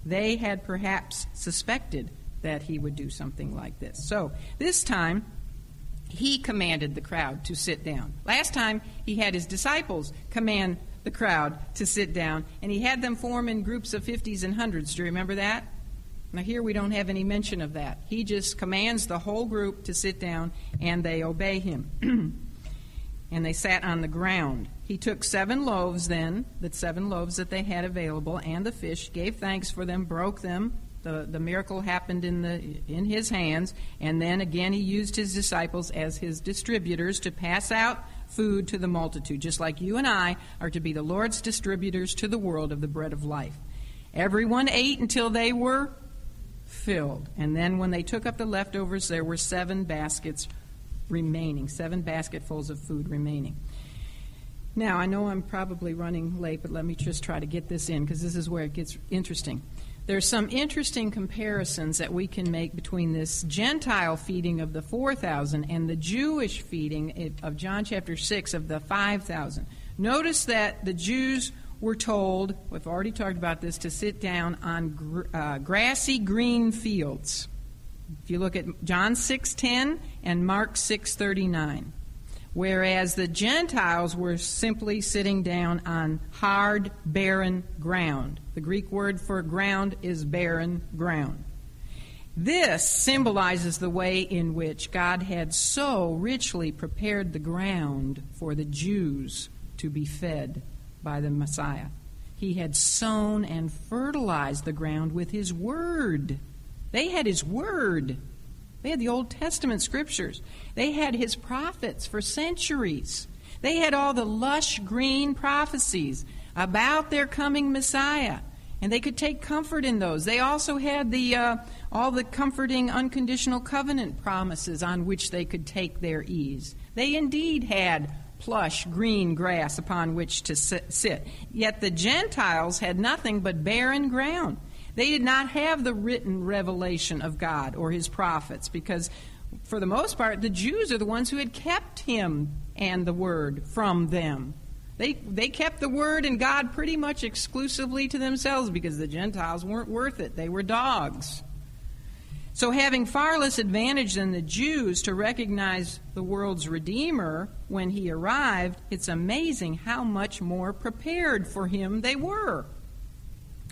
They had perhaps suspected that he would do something like this. So this time, he commanded the crowd to sit down. Last time, he had his disciples command the crowd to sit down, and he had them form in groups of 50s and hundreds. Do you remember that? Now, here we don't have any mention of that. He just commands the whole group to sit down, and they obey him. and they sat on the ground. He took seven loaves, then, the seven loaves that they had available, and the fish, gave thanks for them, broke them. The, the miracle happened in, the, in his hands, and then again he used his disciples as his distributors to pass out food to the multitude, just like you and I are to be the Lord's distributors to the world of the bread of life. Everyone ate until they were filled. And then when they took up the leftovers, there were seven baskets remaining, seven basketfuls of food remaining. Now, I know I'm probably running late, but let me just try to get this in because this is where it gets interesting. There's some interesting comparisons that we can make between this Gentile feeding of the 4,000 and the Jewish feeding of John chapter 6 of the 5,000. Notice that the Jews were told, we've already talked about this, to sit down on gr- uh, grassy green fields. If you look at John 6:10 and Mark 6:39, whereas the Gentiles were simply sitting down on hard, barren ground. The Greek word for ground is barren ground. This symbolizes the way in which God had so richly prepared the ground for the Jews to be fed by the Messiah. He had sown and fertilized the ground with His Word. They had His Word. They had the Old Testament scriptures. They had His prophets for centuries. They had all the lush green prophecies about their coming Messiah, and they could take comfort in those. They also had the uh, all the comforting unconditional covenant promises on which they could take their ease. They indeed had plush green grass upon which to sit. Yet the Gentiles had nothing but barren ground. They did not have the written revelation of God or his prophets because, for the most part, the Jews are the ones who had kept him and the word from them. They, they kept the word and God pretty much exclusively to themselves because the Gentiles weren't worth it. They were dogs. So, having far less advantage than the Jews to recognize the world's Redeemer when he arrived, it's amazing how much more prepared for him they were.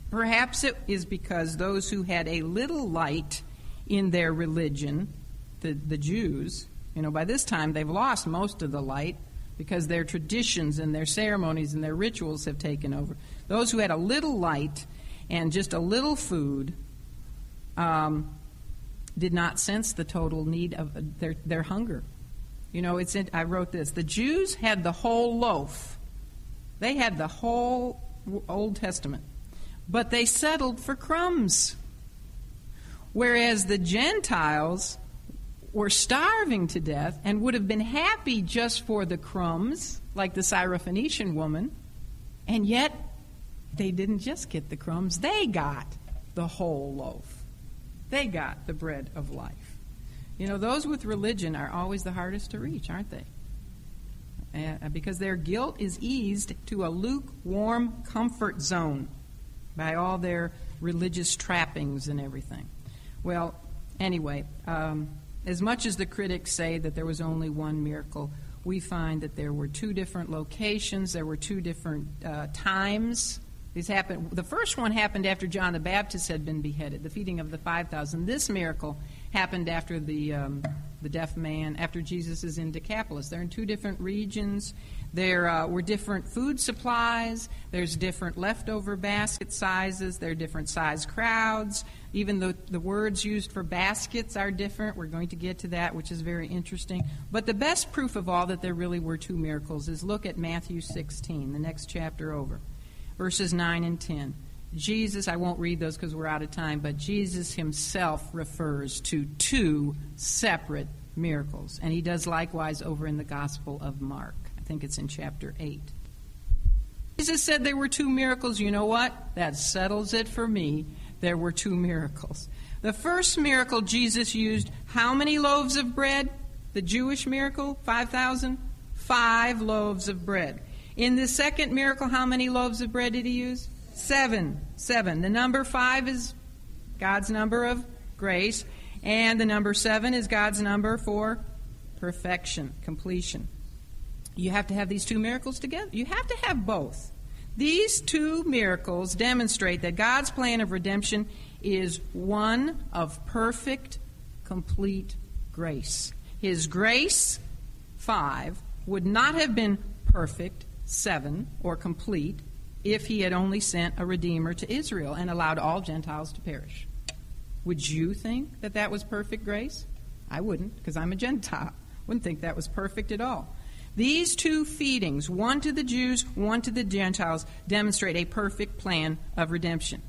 Perhaps it is because those who had a little light in their religion, the, the Jews, you know, by this time they've lost most of the light because their traditions and their ceremonies and their rituals have taken over. Those who had a little light and just a little food um, did not sense the total need of their, their hunger. You know, it's in, I wrote this. The Jews had the whole loaf. They had the whole Old Testament. But they settled for crumbs. Whereas the Gentiles were starving to death and would have been happy just for the crumbs, like the Syrophoenician woman, and yet they didn't just get the crumbs, they got the whole loaf. They got the bread of life. You know, those with religion are always the hardest to reach, aren't they? Uh, because their guilt is eased to a lukewarm comfort zone by all their religious trappings and everything. Well, anyway, um, as much as the critics say that there was only one miracle, we find that there were two different locations, there were two different uh, times these happened. The first one happened after John the Baptist had been beheaded, the feeding of the five thousand. This miracle happened after the um, the deaf man, after Jesus is in Decapolis. They're in two different regions. There uh, were different food supplies. There's different leftover basket sizes. There are different size crowds. Even the, the words used for baskets are different. We're going to get to that, which is very interesting. But the best proof of all that there really were two miracles is look at Matthew 16, the next chapter over verses 9 and 10. Jesus, I won't read those because we're out of time, but Jesus himself refers to two separate miracles. And he does likewise over in the Gospel of Mark. I think it's in chapter 8. Jesus said there were two miracles. You know what? That settles it for me. There were two miracles. The first miracle, Jesus used how many loaves of bread? The Jewish miracle, 5,000? Five loaves of bread. In the second miracle, how many loaves of bread did he use? Seven. Seven. The number five is God's number of grace, and the number seven is God's number for perfection, completion. You have to have these two miracles together. You have to have both. These two miracles demonstrate that God's plan of redemption is one of perfect, complete grace. His grace, five, would not have been perfect 7 or complete if he had only sent a redeemer to Israel and allowed all Gentiles to perish. Would you think that that was perfect grace? I wouldn't, because I'm a Gentile. Wouldn't think that was perfect at all. These two feedings, one to the Jews, one to the Gentiles, demonstrate a perfect plan of redemption.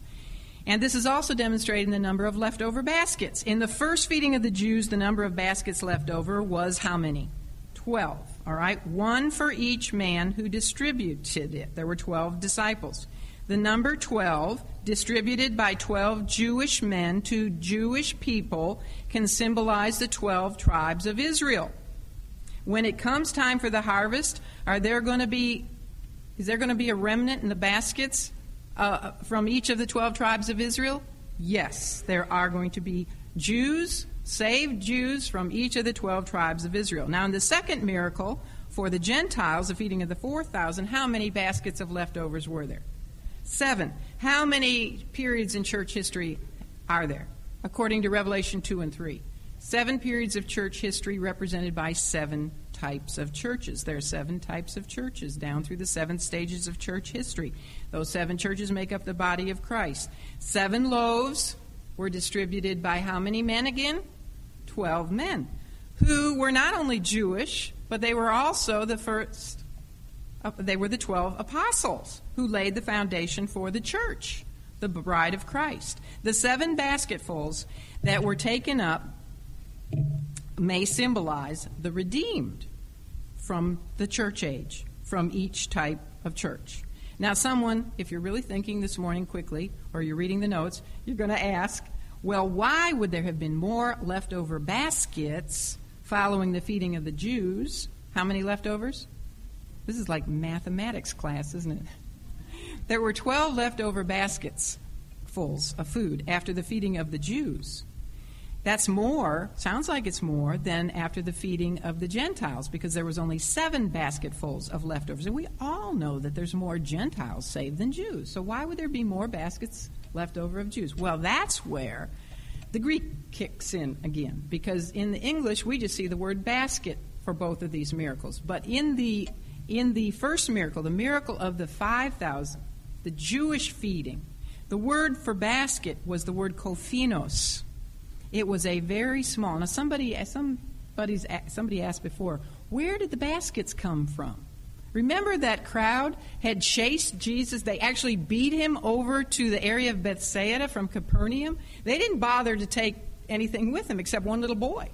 And this is also demonstrated in the number of leftover baskets. In the first feeding of the Jews, the number of baskets left over was how many? Twelve. All right, one for each man who distributed it. There were 12 disciples. The number 12, distributed by 12 Jewish men to Jewish people, can symbolize the 12 tribes of Israel. When it comes time for the harvest, are there going to be is there going to be a remnant in the baskets uh, from each of the 12 tribes of Israel? Yes, there are going to be Jews saved Jews from each of the 12 tribes of Israel. Now, in the second miracle, for the Gentiles, the feeding of the 4,000, how many baskets of leftovers were there? Seven. How many periods in church history are there? According to Revelation 2 and 3. Seven periods of church history represented by seven types of churches. There are seven types of churches down through the seven stages of church history. Those seven churches make up the body of Christ. Seven loaves were distributed by how many men again? Twelve men, who were not only Jewish, but they were also the first, uh, they were the twelve apostles who laid the foundation for the church, the bride of Christ. The seven basketfuls that were taken up may symbolize the redeemed from the church age, from each type of church. Now, someone, if you're really thinking this morning quickly, or you're reading the notes, you're going to ask, well, why would there have been more leftover baskets following the feeding of the Jews? How many leftovers? This is like mathematics class, isn't it? There were 12 leftover baskets fulls of food after the feeding of the Jews. That's more, sounds like it's more, than after the feeding of the Gentiles, because there was only seven basketfuls of leftovers. And we all know that there's more Gentiles saved than Jews. So why would there be more baskets left over of Jews? Well, that's where the Greek kicks in again, because in the English we just see the word basket for both of these miracles. But in the in the first miracle, the miracle of the 5,000, the Jewish feeding, the word for basket was the word kophinos it was a very small. Now, somebody, somebody's, somebody asked before, where did the baskets come from? Remember that crowd had chased Jesus. They actually beat him over to the area of Bethsaida from Capernaum. They didn't bother to take anything with them except one little boy.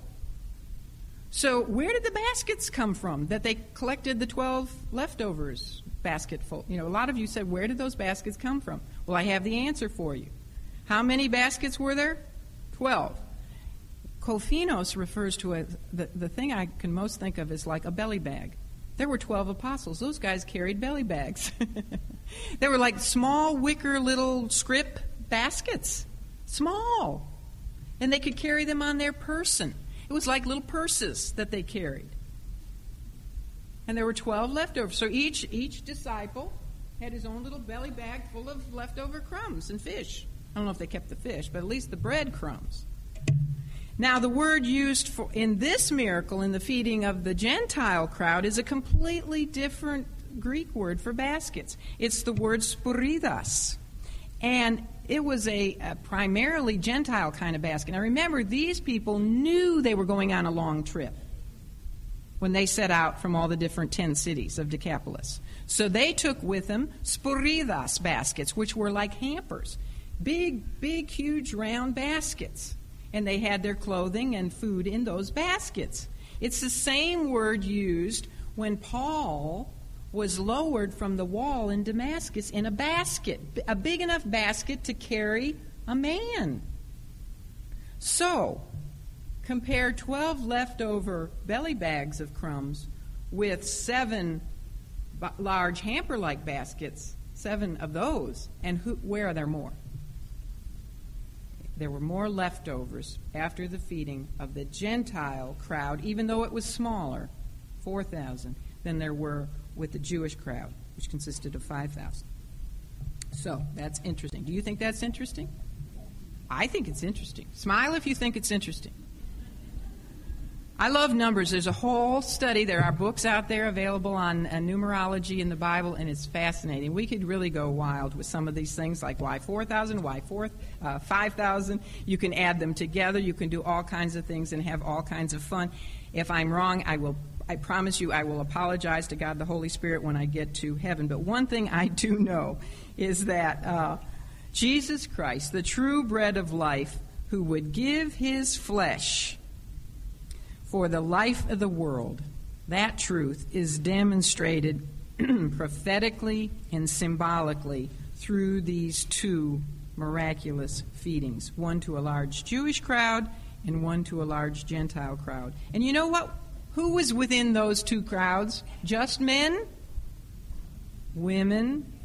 So, where did the baskets come from that they collected the 12 leftovers basketful? You know, a lot of you said, Where did those baskets come from? Well, I have the answer for you. How many baskets were there? 12. Kophinos refers to a, the, the thing I can most think of is like a belly bag. There were 12 apostles. Those guys carried belly bags. they were like small wicker little scrip baskets. Small. And they could carry them on their person. It was like little purses that they carried. And there were 12 leftovers. So each, each disciple had his own little belly bag full of leftover crumbs and fish. I don't know if they kept the fish, but at least the bread crumbs. Now, the word used for, in this miracle, in the feeding of the Gentile crowd, is a completely different Greek word for baskets. It's the word spuridas. And it was a, a, primarily Gentile kind of basket. Now, remember, these people knew they were going on a long trip when they set out from all the different 10 cities of Decapolis. So they took with them spuridas baskets, which were like hampers. Big, big, huge, round baskets and they had their clothing and food in those baskets. It's the same word used when Paul was lowered from the wall in Damascus in a basket, a big enough basket to carry a man. So, compare 12 leftover belly bags of crumbs with seven large hamper like baskets, seven of those, and who, where are there more? There were more leftovers after the feeding of the Gentile crowd, even though it was smaller, 4,000, than there were with the Jewish crowd, which consisted of 5,000. So that's interesting. Do you think that's interesting? I think it's interesting. Smile if you think it's interesting. I love numbers. There's a whole study. There are books out there available on uh, numerology in the Bible, and it's fascinating. We could really go wild with some of these things, like why 4,000, why 4, uh, 5,000. You can add them together. You can do all kinds of things and have all kinds of fun. If I'm wrong, I will. I promise you, I will apologize to God the Holy Spirit when I get to heaven. But one thing I do know is that uh, Jesus Christ, the true bread of life, who would give his flesh for the life of the world, that truth is demonstrated prophetically and symbolically through these two miraculous feedings one to a large Jewish crowd and one to a large Gentile crowd. And you know what? Who was within those two crowds? Just men, women,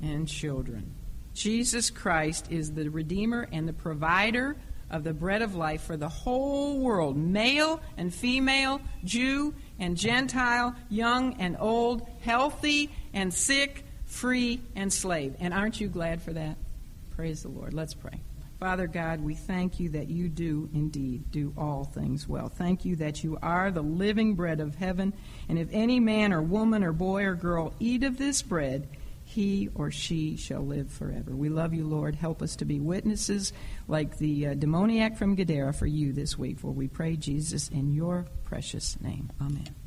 and children. Jesus Christ is the Redeemer and the provider of the bread of life for the whole world, male and female, Jew and Gentile, young and old, healthy and sick, free and slave. And aren't you glad for that? Praise the Lord. Let's pray. Father God, we thank you that you do indeed do all things well. Thank you that you are the living bread of heaven. And if any man or woman or boy or girl eat of this bread, he or she shall live forever. We love you, Lord. Help us to be witnesses like the uh, demoniac from Gadara for you this week. For we pray, Jesus, in your precious name. Amen.